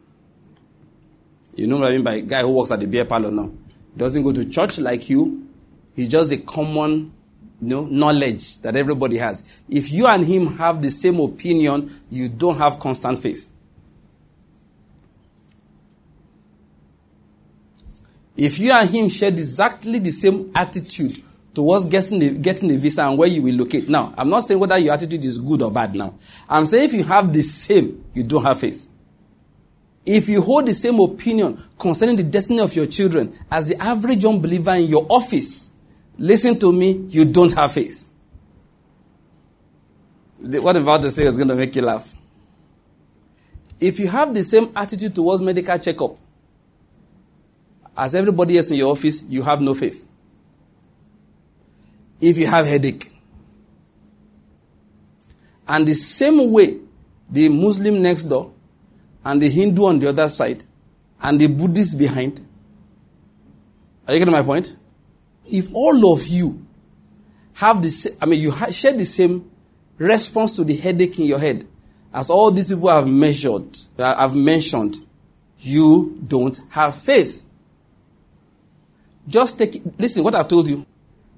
You know what I mean by guy who works at the beer parlor now. Doesn't go to church like you. He's just a common you know, knowledge that everybody has. If you and him have the same opinion, you don't have constant faith. If you and him share exactly the same attitude towards getting a, getting a visa and where you will locate. Now, I'm not saying whether your attitude is good or bad now. I'm saying if you have the same, you don't have faith. If you hold the same opinion concerning the destiny of your children as the average unbeliever in your office, listen to me, you don't have faith. What I'm about to say is going to make you laugh. If you have the same attitude towards medical checkup as everybody else in your office, you have no faith. If you have headache, and the same way the Muslim next door and the Hindu on the other side and the Buddhist behind, are you getting my point? If all of you have the same, I mean, you share the same response to the headache in your head, as all these people have measured, have mentioned, you don't have faith. Just take. Listen, what I've told you.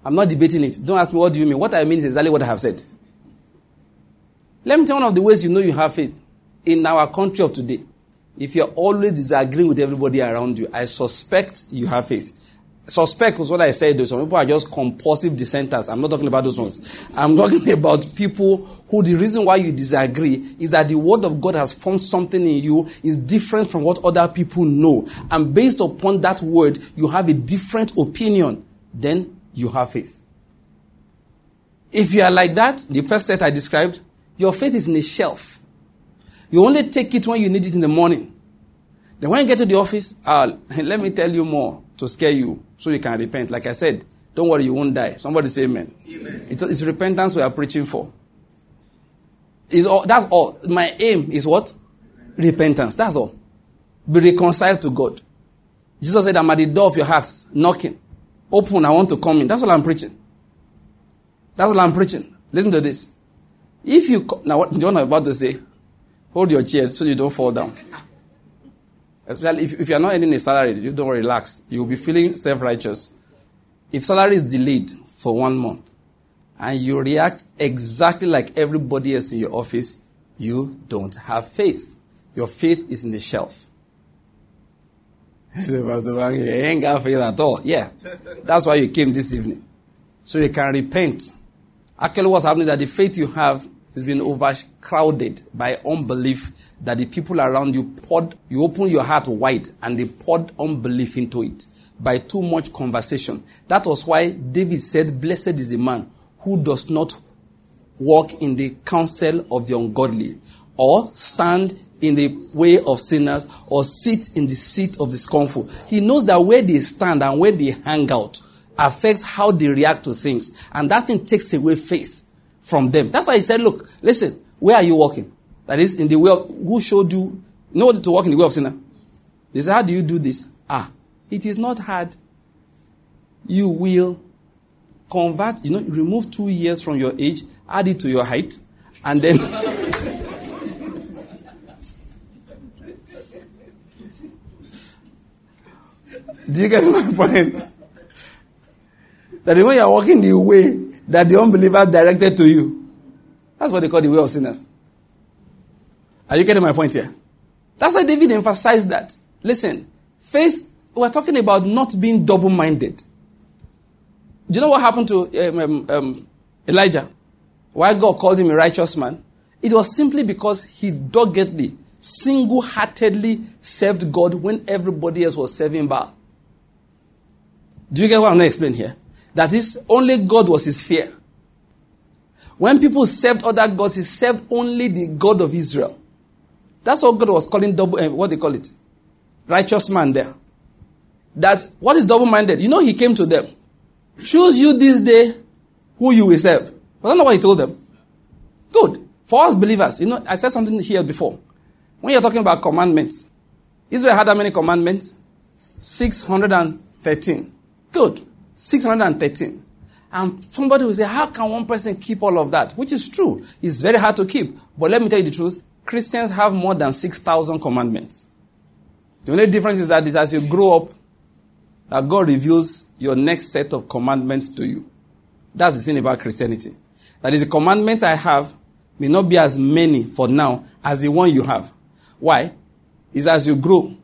I'm not debating it. Don't ask me what do you mean. What I mean is exactly what I have said. Let me tell you one of the ways you know you have faith. In our country of today, if you're always disagreeing with everybody around you, I suspect you have faith. Suspect was what I said. Though. Some people are just compulsive dissenters. I'm not talking about those ones. I'm talking about people who the reason why you disagree is that the word of God has formed something in you is different from what other people know. And based upon that word, you have a different opinion. Then you have faith. If you are like that, the first set I described, your faith is in a shelf. You only take it when you need it in the morning. Then when you get to the office, uh, let me tell you more to scare you so you can repent. Like I said, don't worry, you won't die. Somebody say amen. amen. it's repentance we are preaching for. Is all, that's all. My aim is what? Repentance. That's all. Be reconciled to God. Jesus said, I'm at the door of your heart, knocking. Open, I want to come in. That's all I'm preaching. That's all I'm preaching. Listen to this. If you, now what, you what I'm about to say, hold your chair so you don't fall down. Especially if, if you're not earning a salary, you don't relax. You'll be feeling self-righteous. If salary is delayed for one month and you react exactly like everybody else in your office, you don't have faith. Your faith is in the shelf. you ain't got faith at all. Yeah. That's why you came this evening. So you can repent. Actually, what's happening is that the faith you have is being overcrowded by unbelief that the people around you poured, you open your heart wide and they poured unbelief into it by too much conversation. That was why David said, Blessed is the man who does not walk in the counsel of the ungodly or stand in the way of sinners or sit in the seat of the scornful. He knows that where they stand and where they hang out affects how they react to things. And that thing takes away faith from them. That's why he said, look, listen, where are you walking? That is, in the way of, who showed you, know to walk in the way of sinner? They say, how do you do this? Ah, it is not hard. You will convert, you know, remove two years from your age, add it to your height, and then. do you get my point? That when you are walking the way that the unbeliever directed to you, that's what they call the way of sinners. Are you getting my point here? That's why David emphasized that. Listen, faith, we're talking about not being double minded. Do you know what happened to um, um, um, Elijah? Why God called him a righteous man? It was simply because he doggedly, single heartedly served God when everybody else was serving Baal. Do you get what I'm going to explain here? That is, only God was his fear. When people served other gods, he served only the God of Israel. That's what God was calling double, uh, what they call it? Righteous man there. That, what is double minded? You know, he came to them. Choose you this day who you will serve. Was that not know what he told them? Good. For us believers, you know, I said something here before. When you're talking about commandments, Israel had how many commandments? 613. Good. 613. And somebody will say, how can one person keep all of that? Which is true. It's very hard to keep. But let me tell you the truth. Christians have more than 6,000 commandments. The only difference is that as you grow up, that God reveals your next set of commandments to you. That's the thing about Christianity. That is, the commandments I have may not be as many for now as the one you have. Why? Is as you grow,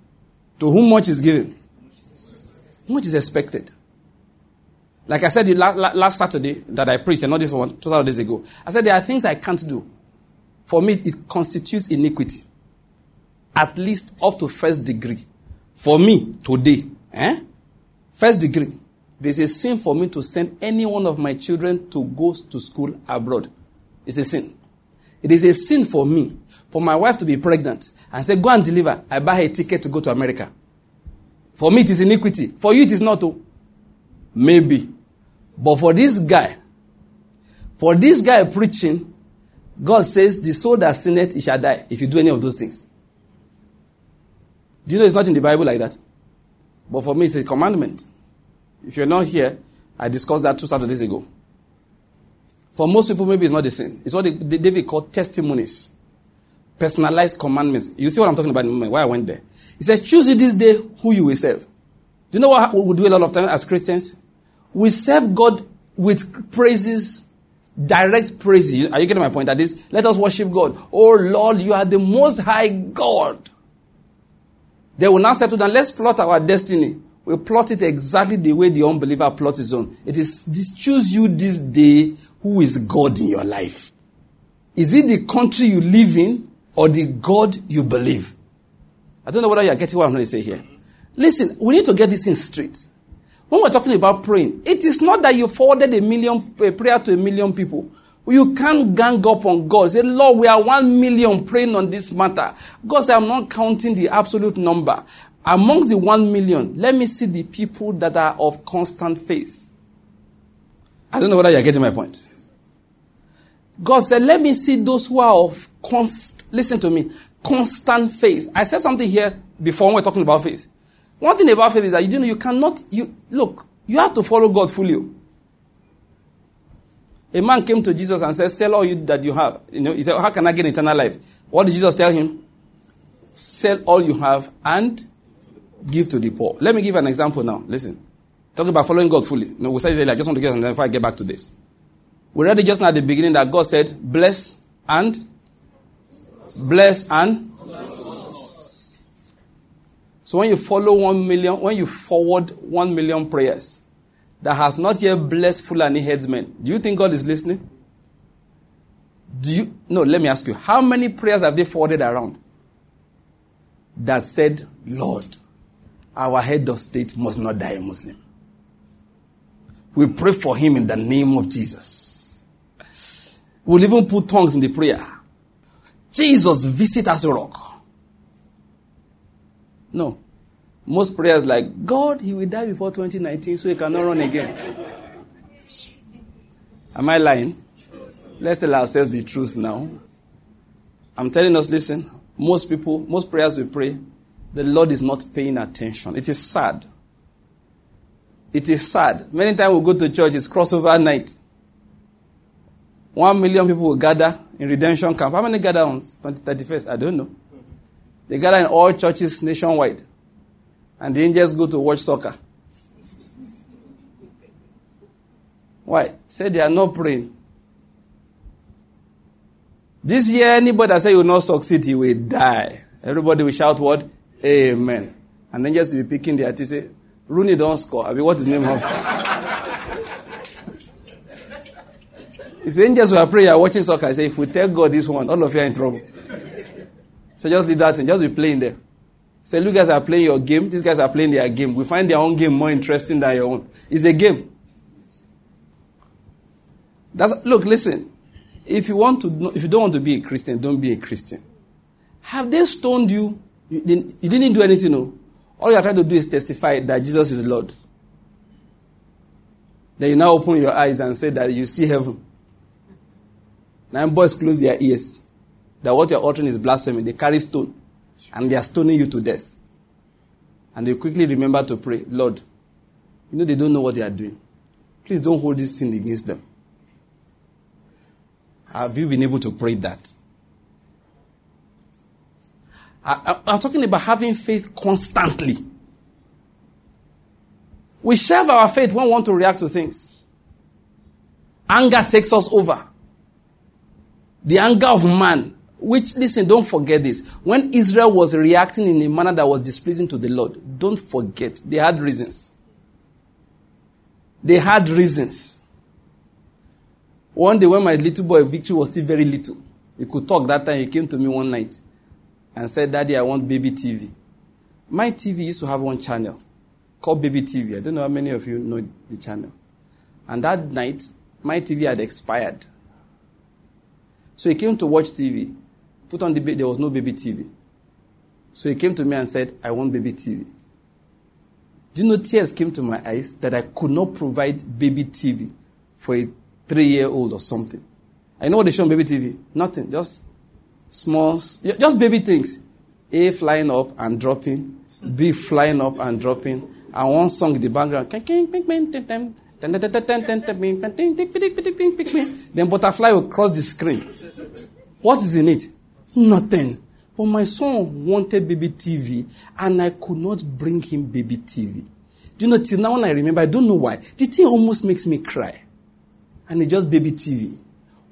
to whom much is given, much is expected. Like I said last Saturday that I preached, and not this one, two days ago. I said there are things I can't do. For me, it constitutes iniquity. At least up to first degree. For me, today, eh? First degree. There's a sin for me to send any one of my children to go to school abroad. It's a sin. It is a sin for me, for my wife to be pregnant and say, Go and deliver. I buy a ticket to go to America. For me, it is iniquity. For you, it is not. Oh. Maybe. But for this guy, for this guy preaching, God says, The soul that sinneth, he shall die if you do any of those things. Do you know it's not in the Bible like that? But for me, it's a commandment. If you're not here, I discussed that two Saturdays ago. For most people, maybe it's not the same. It's what David called testimonies, personalized commandments. You see what I'm talking about in moment, why I went there. He said, Choose you this day who you will serve. Do you know what we do a lot of times as Christians? We serve God with praises, direct praises. Are you getting my point? That is, let us worship God. Oh Lord, you are the most high God. They will now settle down. Let's plot our destiny. We plot it exactly the way the unbeliever plots his own. It is this choose you this day who is God in your life. Is it the country you live in or the God you believe? I don't know whether you're getting what I'm going to say here. Listen, we need to get this in straight. When we're talking about praying, it is not that you forwarded a million a prayer to a million people. You can't gang up on God. Say, Lord, we are one million praying on this matter. God said, I'm not counting the absolute number. Amongst the one million, let me see the people that are of constant faith. I don't know whether you're getting my point. God said, let me see those who are of constant, listen to me, constant faith. I said something here before when we're talking about faith. One thing about faith is that you know you cannot, you, look, you have to follow God fully. Oh. A man came to Jesus and said, Sell all you that you have. You know, he said, How can I get eternal life? What did Jesus tell him? Sell all you have and give to the poor. Let me give an example now. Listen. Talking about following God fully. No, we said earlier. I just want to get something before I get back to this. We read it just now at the beginning that God said, Bless and bless and so when you follow one million, when you forward one million prayers that has not yet blessed Fulani herdsmen, do you think God is listening? Do you no, let me ask you, how many prayers have they forwarded around that said, Lord, our head of state must not die a Muslim? We pray for him in the name of Jesus. We'll even put tongues in the prayer. Jesus visit us rock. No. Most prayers like, God, he will die before 2019 so he cannot run again. Am I lying? Let's tell ourselves the truth now. I'm telling us, listen, most people, most prayers we pray, the Lord is not paying attention. It is sad. It is sad. Many times we go to church, it's crossover night. One million people will gather in redemption camp. How many gather on 31st? I don't know. They gather in all churches nationwide. And the angels go to watch soccer. Why? Say they are not praying. This year, anybody that say you will not succeed, he will die. Everybody will shout what? Amen. And then just be picking the artist, say, Rooney don't score. I mean, what is his name of? It's angels who are praying, are watching soccer. I say, if we tell God this one, all of you are in trouble. So just leave that and just be playing there. Say, look, guys are playing your game. These guys are playing their game. We find their own game more interesting than your own. It's a game. That's, look, listen. If you want to, if you don't want to be a Christian, don't be a Christian. Have they stoned you? You didn't, you didn't do anything, no. All you are trying to do is testify that Jesus is Lord. Then you now open your eyes and say that you see heaven. Now boys close their ears that what you're uttering is blasphemy. They carry stone and they are stoning you to death. And they quickly remember to pray, Lord, you know they don't know what they are doing. Please don't hold this sin against them. Have you been able to pray that? I, am talking about having faith constantly. We share our faith when we want to react to things. Anger takes us over. The anger of man which, listen, don't forget this. When Israel was reacting in a manner that was displeasing to the Lord, don't forget, they had reasons. They had reasons. One day when my little boy Victory was still very little, he could talk that time. He came to me one night and said, Daddy, I want baby TV. My TV used to have one channel called Baby TV. I don't know how many of you know the channel. And that night, my TV had expired. So he came to watch TV. Put on the there was no baby TV. So he came to me and said, I want baby TV. Do you know tears came to my eyes that I could not provide baby TV for a three year old or something? I know what they show on baby TV. Nothing. Just small, just baby things. A flying up and dropping. B flying up and dropping. And one song in the background. Then butterfly will cross the screen. What is in it? Nothing. But my son wanted baby TV and I could not bring him baby TV. Do you know, till now when I remember, I don't know why. The thing almost makes me cry. And it's just baby TV.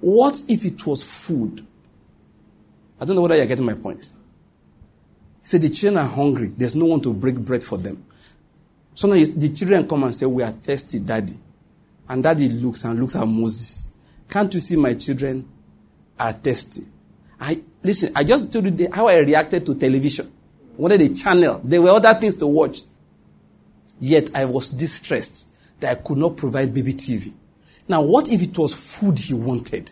What if it was food? I don't know whether you're getting my point. He said, The children are hungry. There's no one to break bread for them. So now the children come and say, We are thirsty, daddy. And daddy looks and looks at Moses. Can't you see my children are thirsty? I listen, I just told you how I reacted to television. Wanted a channel. There were other things to watch. Yet I was distressed that I could not provide baby TV. Now, what if it was food he wanted?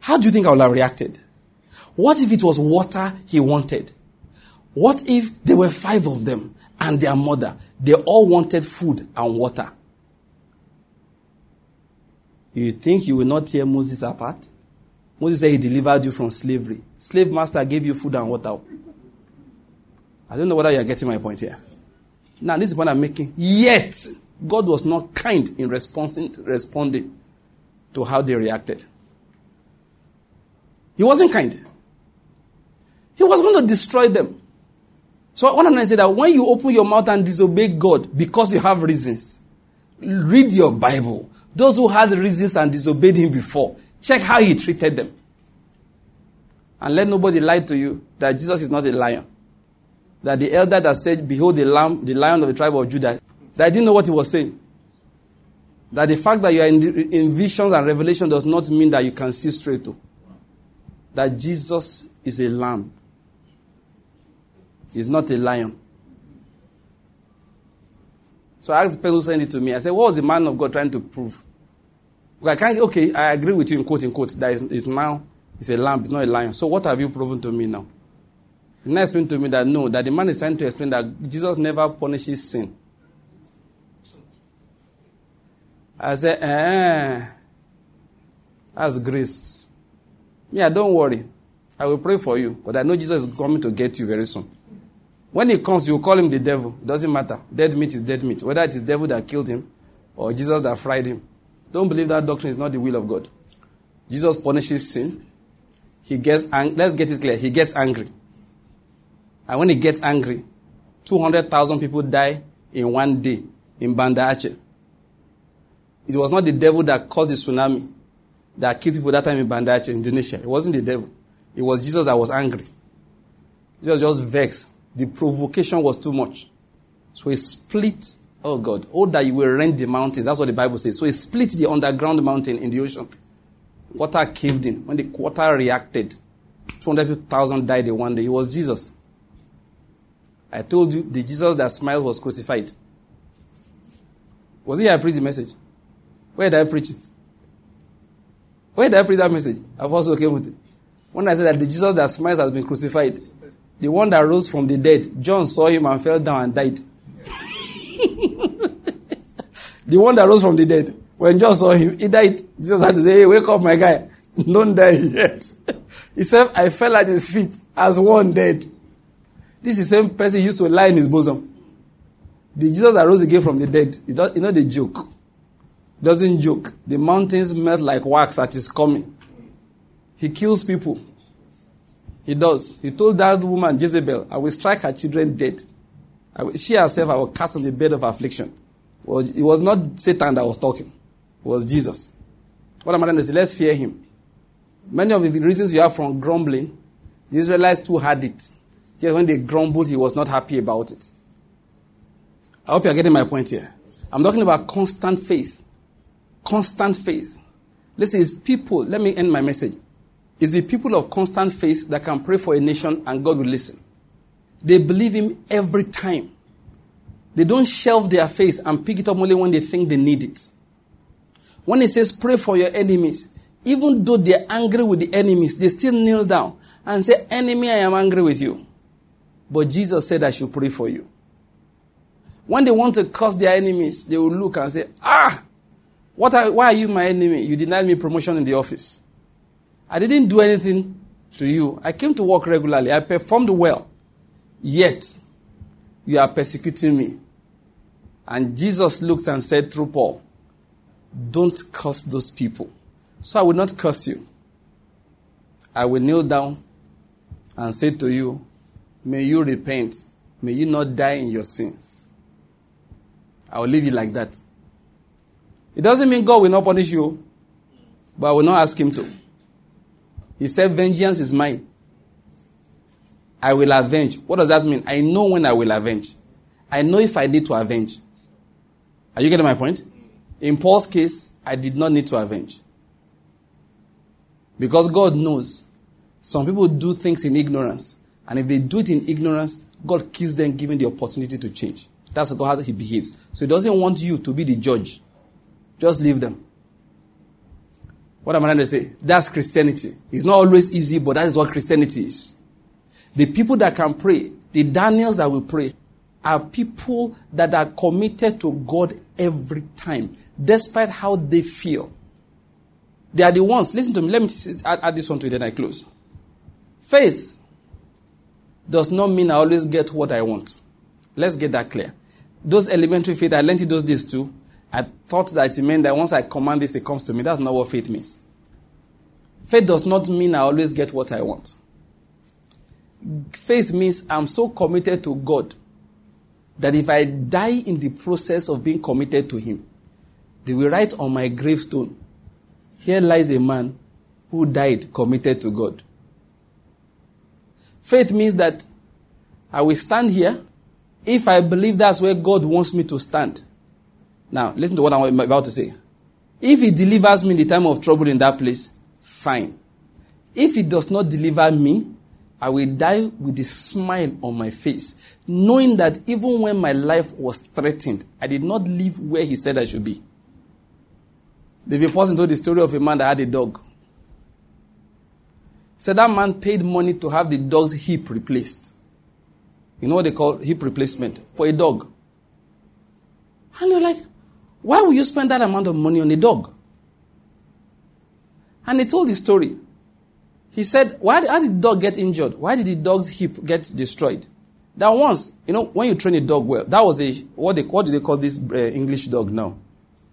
How do you think I would have reacted? What if it was water he wanted? What if there were five of them and their mother? They all wanted food and water. You think you will not tear Moses apart? Moses said he delivered you from slavery. Slave master gave you food and water. I don't know whether you're getting my point here. Now, this is what I'm making. Yet, God was not kind in responding, to how they reacted. He wasn't kind. He was going to destroy them. So what I'm going to say that when you open your mouth and disobey God because you have reasons, read your Bible. Those who had reasons and disobeyed him before, check how he treated them. And let nobody lie to you that Jesus is not a lion. That the elder that said, Behold the lamb, the lion of the tribe of Judah, that I didn't know what he was saying. That the fact that you are in, in visions and revelation does not mean that you can see straight to. That Jesus is a lamb. He's not a lion. So I asked the person who sent it to me. I said, What was the man of God trying to prove? I can't, okay, I agree with you in quote, in quote, that is now it's a lamb, it's not a lion. So what have you proven to me now? He now explained to me that no, that the man is trying to explain that Jesus never punishes sin. I said, eh, that's grace. Yeah, don't worry. I will pray for you, but I know Jesus is coming to get you very soon. When he comes, you call him the devil. Doesn't matter. Dead meat is dead meat. Whether it is devil that killed him or Jesus that fried him. Don't believe that doctrine is not the will of God. Jesus punishes sin. He gets ang- let's get it clear. He gets angry. And when he gets angry, 200,000 people die in one day in Banda Aceh. It was not the devil that caused the tsunami that killed people that time in Banda Aceh, Indonesia. It wasn't the devil. It was Jesus that was angry. Jesus just vexed. The provocation was too much. So he split, oh God, oh that you will rend the mountains. That's what the Bible says. So he split the underground mountain in the ocean. Water caved in. When the water reacted, 200,000 died in one day. It was Jesus. I told you the Jesus that smiled was crucified. Was it I preached the message? Where did I preach it? Where did I preach that message? I've also came with it. When I said that the Jesus that smiles has been crucified, the one that rose from the dead, John saw him and fell down and died. the one that rose from the dead, when John saw him, he died. Jesus had to say, Hey, wake up, my guy. Don't die yet. he said, I fell at his feet as one dead. This is the same person used to lie in his bosom. The Jesus that rose again from the dead, you know the joke. Doesn't joke. The mountains melt like wax at his coming. He kills people. He does. He told that woman, Jezebel, I will strike her children dead. She herself, I will cast on the bed of affliction. It was, it was not Satan that was talking. It was Jesus. What I'm trying to let's fear him. Many of the reasons you have from grumbling, the Israelites too had it. Yet when they grumbled, he was not happy about it. I hope you're getting my point here. I'm talking about constant faith. Constant faith. Listen, it's people, let me end my message. It's the people of constant faith that can pray for a nation and God will listen. They believe Him every time. They don't shelve their faith and pick it up only when they think they need it. When He says, pray for your enemies, even though they're angry with the enemies, they still kneel down and say, Enemy, I am angry with you. But Jesus said, I should pray for you. When they want to curse their enemies, they will look and say, Ah, what are, why are you my enemy? You denied me promotion in the office. I didn't do anything to you. I came to work regularly. I performed well. Yet, you are persecuting me. And Jesus looked and said through Paul, Don't curse those people. So I will not curse you. I will kneel down and say to you, May you repent. May you not die in your sins. I will leave you like that. It doesn't mean God will not punish you, but I will not ask Him to. He said, Vengeance is mine. I will avenge. What does that mean? I know when I will avenge. I know if I need to avenge. Are you getting my point? In Paul's case, I did not need to avenge. Because God knows some people do things in ignorance. And if they do it in ignorance, God kills them given the opportunity to change. That's how he behaves. So he doesn't want you to be the judge. Just leave them. What am I trying to say? That's Christianity. It's not always easy, but that is what Christianity is. The people that can pray, the Daniels that will pray, are people that are committed to God every time, despite how they feel. They are the ones. Listen to me. Let me add, add this one to it, then I close. Faith does not mean I always get what I want. Let's get that clear. Those elementary faith, I learned it those days too. I thought that it meant that once I command this, it comes to me. That's not what faith means. Faith does not mean I always get what I want. Faith means I'm so committed to God that if I die in the process of being committed to Him, they will write on my gravestone, Here lies a man who died committed to God. Faith means that I will stand here if I believe that's where God wants me to stand. Now, listen to what I'm about to say. If He delivers me in the time of trouble in that place, fine. If He does not deliver me, I will die with a smile on my face, knowing that even when my life was threatened, I did not live where He said I should be. David Pawson told the story of a man that had a dog. Said that man paid money to have the dog's hip replaced. You know what they call hip replacement? For a dog. And you're like, why would you spend that amount of money on a dog? And he told the story. He said, why did, how did the dog get injured? Why did the dog's hip get destroyed? That once, you know, when you train a dog well, that was a, what, they, what do they call this uh, English dog now?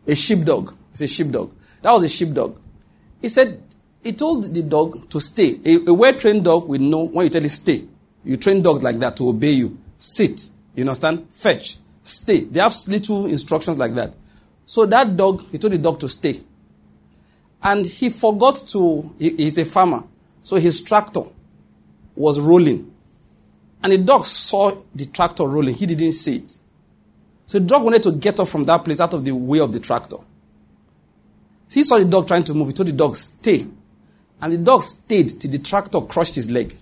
A sheepdog. It's a sheepdog. That was a sheepdog. He said, he told the dog to stay. A, a well trained dog will know when you tell it stay. You train dogs like that to obey you. Sit. You understand? Fetch. Stay. They have little instructions like that. So that dog, he told the dog to stay. And he forgot to, he, he's a farmer. So his tractor was rolling. And the dog saw the tractor rolling. He didn't see it. So the dog wanted to get off from that place out of the way of the tractor. He saw the dog trying to move. He told the dog, stay. And the dog stayed till the tractor crushed his leg.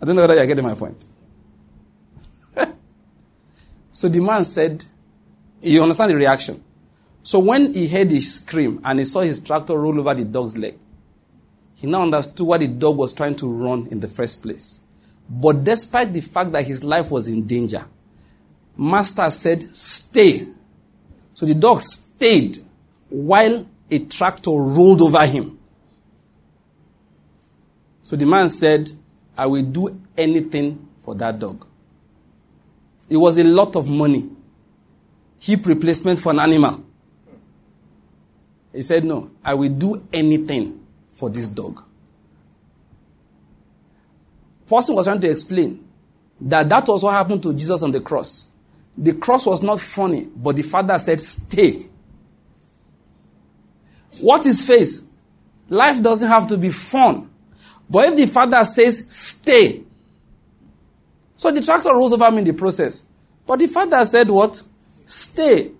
I don't know whether you're getting my point. so the man said, You understand the reaction? So when he heard his scream and he saw his tractor roll over the dog's leg, he now understood why the dog was trying to run in the first place. But despite the fact that his life was in danger, Master said, Stay. So the dog stayed while a tractor rolled over him. So the man said, I will do anything for that dog. It was a lot of money. Hip replacement for an animal. He said, No, I will do anything for this dog. Person was trying to explain that that was what happened to Jesus on the cross. The cross was not funny, but the Father said, Stay. What is faith? Life doesn't have to be fun. But if the father says, stay. So the tractor rolls over me in the process. But the father said, what? Stay.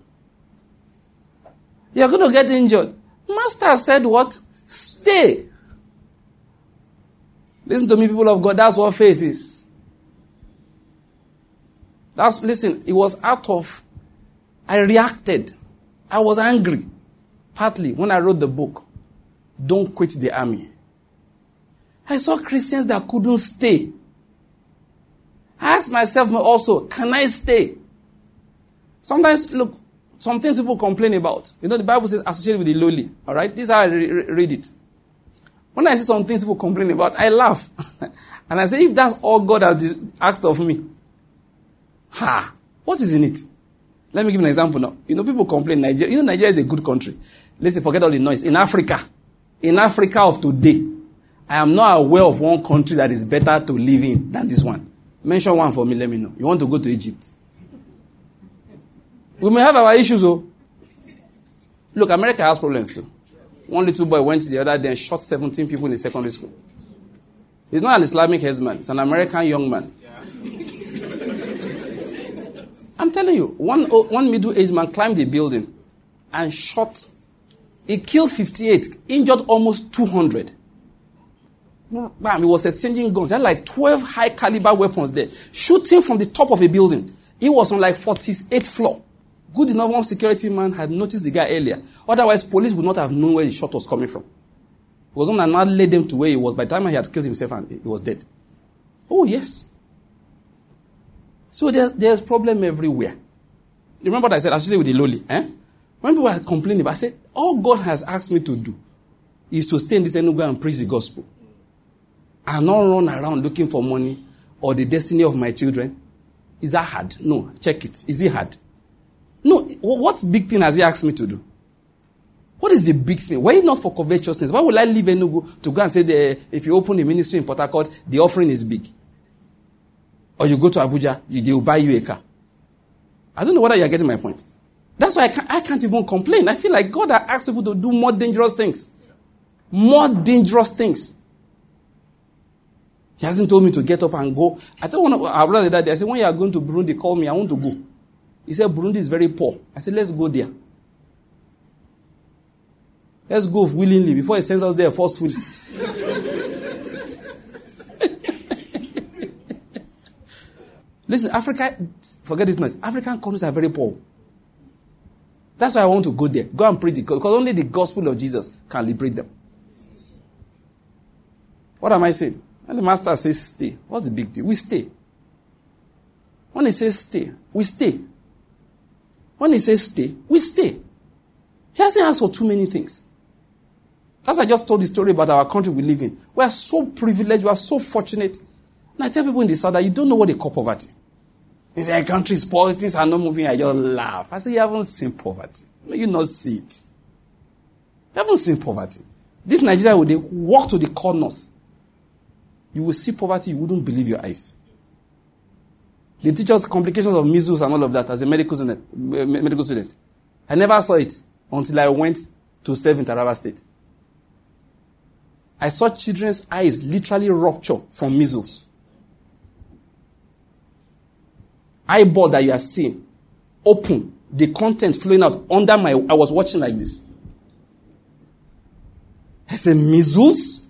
You're going to get injured. Master said what? Stay. Listen to me, people of God. That's what faith is. That's, listen, it was out of, I reacted. I was angry. Partly when I wrote the book, Don't Quit the Army. I saw Christians that couldn't stay. I asked myself also, can I stay? Sometimes, look, some things people complain about. You know, the Bible says associated with the lowly. All right? This is how I re- read it. When I see some things people complain about, I laugh. and I say, if that's all God has asked of me, ha, what is in it? Let me give an example now. You know, people complain Nigeria. You know, Nigeria is a good country. Say, forget all the noise. In Africa, in Africa of today, I am not aware of one country that is better to live in than this one. Mention one for me, let me know. You want to go to Egypt? We may have our issues, though. Look, America has problems too. One little boy went to the other day and shot 17 people in a secondary school. He's not an Islamic herdsman, he's an American young man. I'm telling you, one, one middle aged man climbed a building and shot. He killed 58, injured almost 200. Bam, he was exchanging guns. He had like 12 high caliber weapons there, shooting from the top of a building. He was on like 48th floor. Good enough, one security man had noticed the guy earlier. Otherwise, police would not have known where the shot was coming from. It was one that led them to where he was. By the time he had killed himself and he was dead. Oh, yes. So there, there's problem everywhere. Remember what I said, associated with the lowly. Eh? When people are complaining, I said, all God has asked me to do is to stay in this Enugu and preach the gospel. And not run around looking for money or the destiny of my children. Is that hard? No. Check it. Is it hard? No. What big thing has he asked me to do? What is the big thing? Why not for covetousness? Why would I leave Enugu to go and say, the, if you open a ministry in Port Harcourt, the offering is big? Or you go to Abuja, you, they will buy you a car. I don't know whether you're getting my point. That's why I can't, I can't even complain. I feel like God has asked people to do more dangerous things. More dangerous things. He hasn't told me to get up and go. I don't want to, I read that. I said, when you are going to Burundi, call me. I want to go. He said, Burundi is very poor. I said, let's go there. Let's go willingly before he sends us there forcefully. Listen, Africa, forget this noise. African countries are very poor. That's why I want to go there. Go and preach it. Because only the gospel of Jesus can liberate them. What am I saying? And the master says stay. What's the big deal? We stay. When he says stay, we stay. When he says stay, we stay. He hasn't asked for too many things. As I just told the story about our country we live in. We are so privileged, we are so fortunate. And I tell people in the South that you don't know what they call poverty. They say, country's politics are not moving. I just laugh. I say, you haven't seen poverty. No, you not see it. You haven't seen poverty. This Nigeria, when they walk to the core north, you will see poverty, you wouldn't believe your eyes. They teach us complications of measles and all of that as a medical student. Eh, medical student. I never saw it until I went to serve in Taraba State. I saw children's eyes literally rupture from measles. eyeball that you are seeing open, the content flowing out under my. I was watching like this. I said, measles?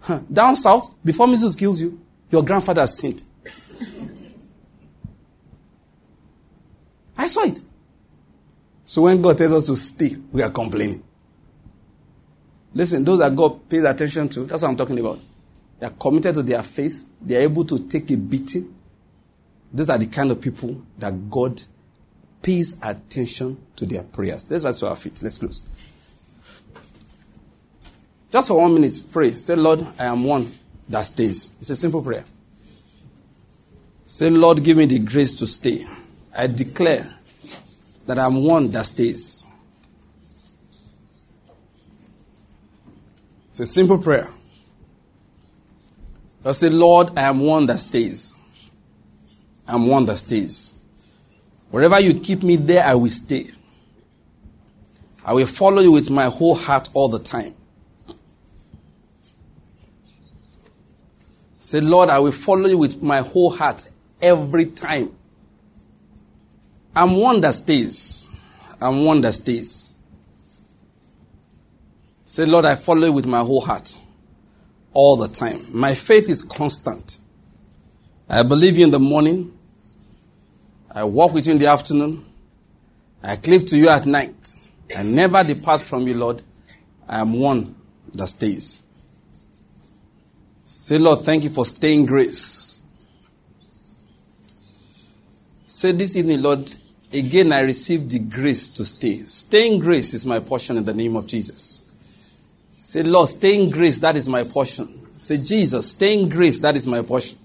Huh. Down south, before measles kills you, your grandfather sinned. I saw it. So when God tells us to stay, we are complaining. Listen, those that God pays attention to, that's what I'm talking about. They are committed to their faith. They are able to take a beating. Those are the kind of people that God pays attention to their prayers. Let's rise to our feet. Let's close. Just for one minute, pray. Say, Lord, I am one that stays. It's a simple prayer. Say, Lord, give me the grace to stay. I declare that I'm one that stays. It's a simple prayer. I say, Lord, I am one that stays. I'm one that stays. Wherever you keep me, there I will stay. I will follow you with my whole heart all the time. Say, Lord, I will follow you with my whole heart every time. I'm one that stays. I'm one that stays. Say, Lord, I follow you with my whole heart all the time. My faith is constant. I believe you in the morning. I walk with you in the afternoon. I cleave to you at night. I never depart from you, Lord. I am one that stays. Say, Lord, thank you for staying grace. Say this evening, Lord, again I receive the grace to stay. Staying grace is my portion in the name of Jesus. Say, Lord, staying grace, that is my portion. Say, Jesus, staying grace, that is my portion.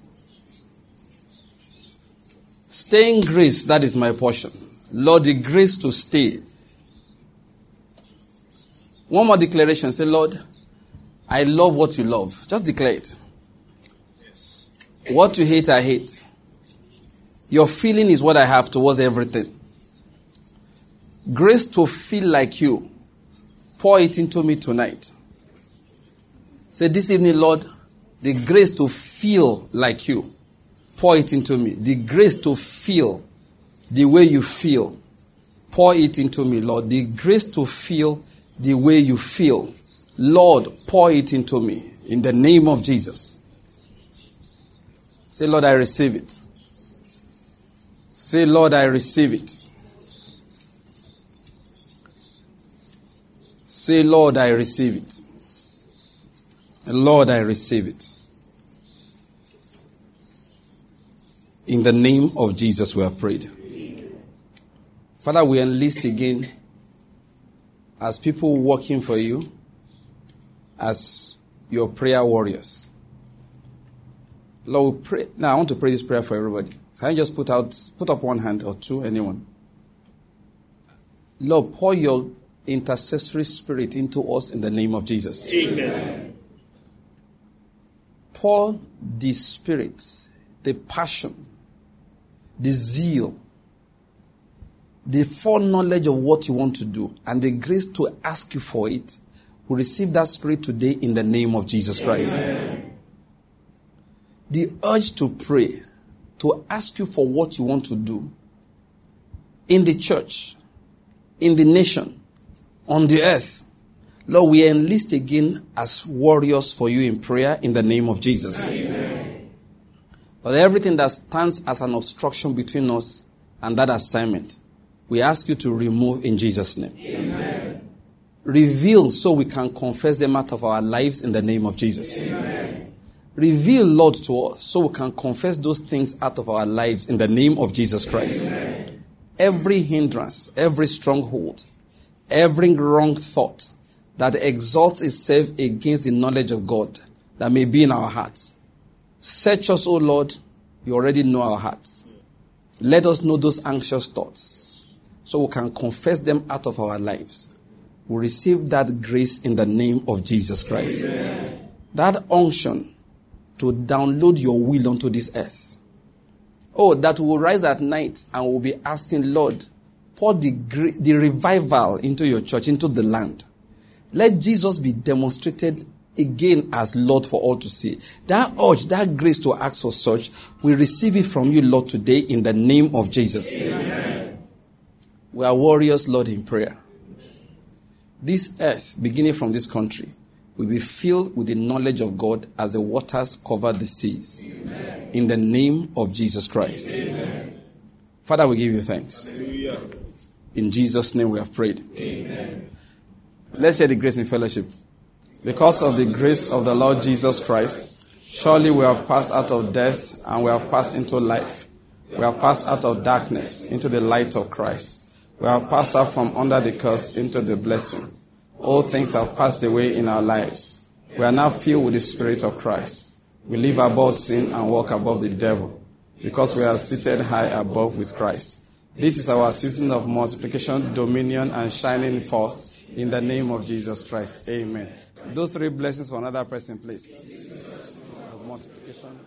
Staying grace, that is my portion. Lord, the grace to stay. One more declaration. Say, Lord, I love what you love. Just declare it. Yes. What you hate, I hate. Your feeling is what I have towards everything. Grace to feel like you. Pour it into me tonight. Say this evening, Lord, the grace to feel like you. Pour it into me. The grace to feel the way you feel. Pour it into me, Lord. The grace to feel the way you feel. Lord, pour it into me in the name of Jesus. Say, Lord, I receive it. Say, Lord, I receive it. Say, Lord, I receive it. Lord, I receive it. In the name of Jesus, we have prayed. Father, we enlist again as people working for you, as your prayer warriors. Lord, we pray. Now, I want to pray this prayer for everybody. Can you just put out, put up one hand or two, anyone? Lord, pour your intercessory spirit into us in the name of Jesus. Amen. Pour the spirit, the passion, the zeal, the foreknowledge of what you want to do, and the grace to ask you for it. We receive that spirit today in the name of Jesus Christ. Amen. The urge to pray, to ask you for what you want to do in the church, in the nation, on the earth. Lord, we enlist again as warriors for you in prayer in the name of Jesus. Amen. But everything that stands as an obstruction between us and that assignment, we ask you to remove in Jesus' name. Amen. Reveal so we can confess them out of our lives in the name of Jesus. Amen. Reveal, Lord, to us so we can confess those things out of our lives in the name of Jesus Christ. Every hindrance, every stronghold, every wrong thought that exalts itself against the knowledge of God that may be in our hearts. Search us, O Lord. You already know our hearts. Let us know those anxious thoughts so we can confess them out of our lives. We receive that grace in the name of Jesus Christ. Amen. That unction to download your will onto this earth. Oh, that will rise at night and will be asking, Lord, pour the, the revival into your church, into the land. Let Jesus be demonstrated again as Lord for all to see. That urge, that grace to ask for such, we receive it from you, Lord, today in the name of Jesus. Amen. We are warriors, Lord, in prayer. This earth, beginning from this country, will be filled with the knowledge of God as the waters cover the seas. Amen. In the name of Jesus Christ. Amen. Father, we give you thanks. Hallelujah. In Jesus' name we have prayed. Amen. Let's share the grace in fellowship. Because of the grace of the Lord Jesus Christ, surely we have passed out of death and we have passed into life. We have passed out of darkness into the light of Christ. We have passed out from under the curse into the blessing. All things have passed away in our lives. We are now filled with the Spirit of Christ. We live above sin and walk above the devil because we are seated high above with Christ. This is our season of multiplication, dominion, and shining forth in the name of Jesus Christ. Amen. Those three blessings for another person, please. Of multiplication.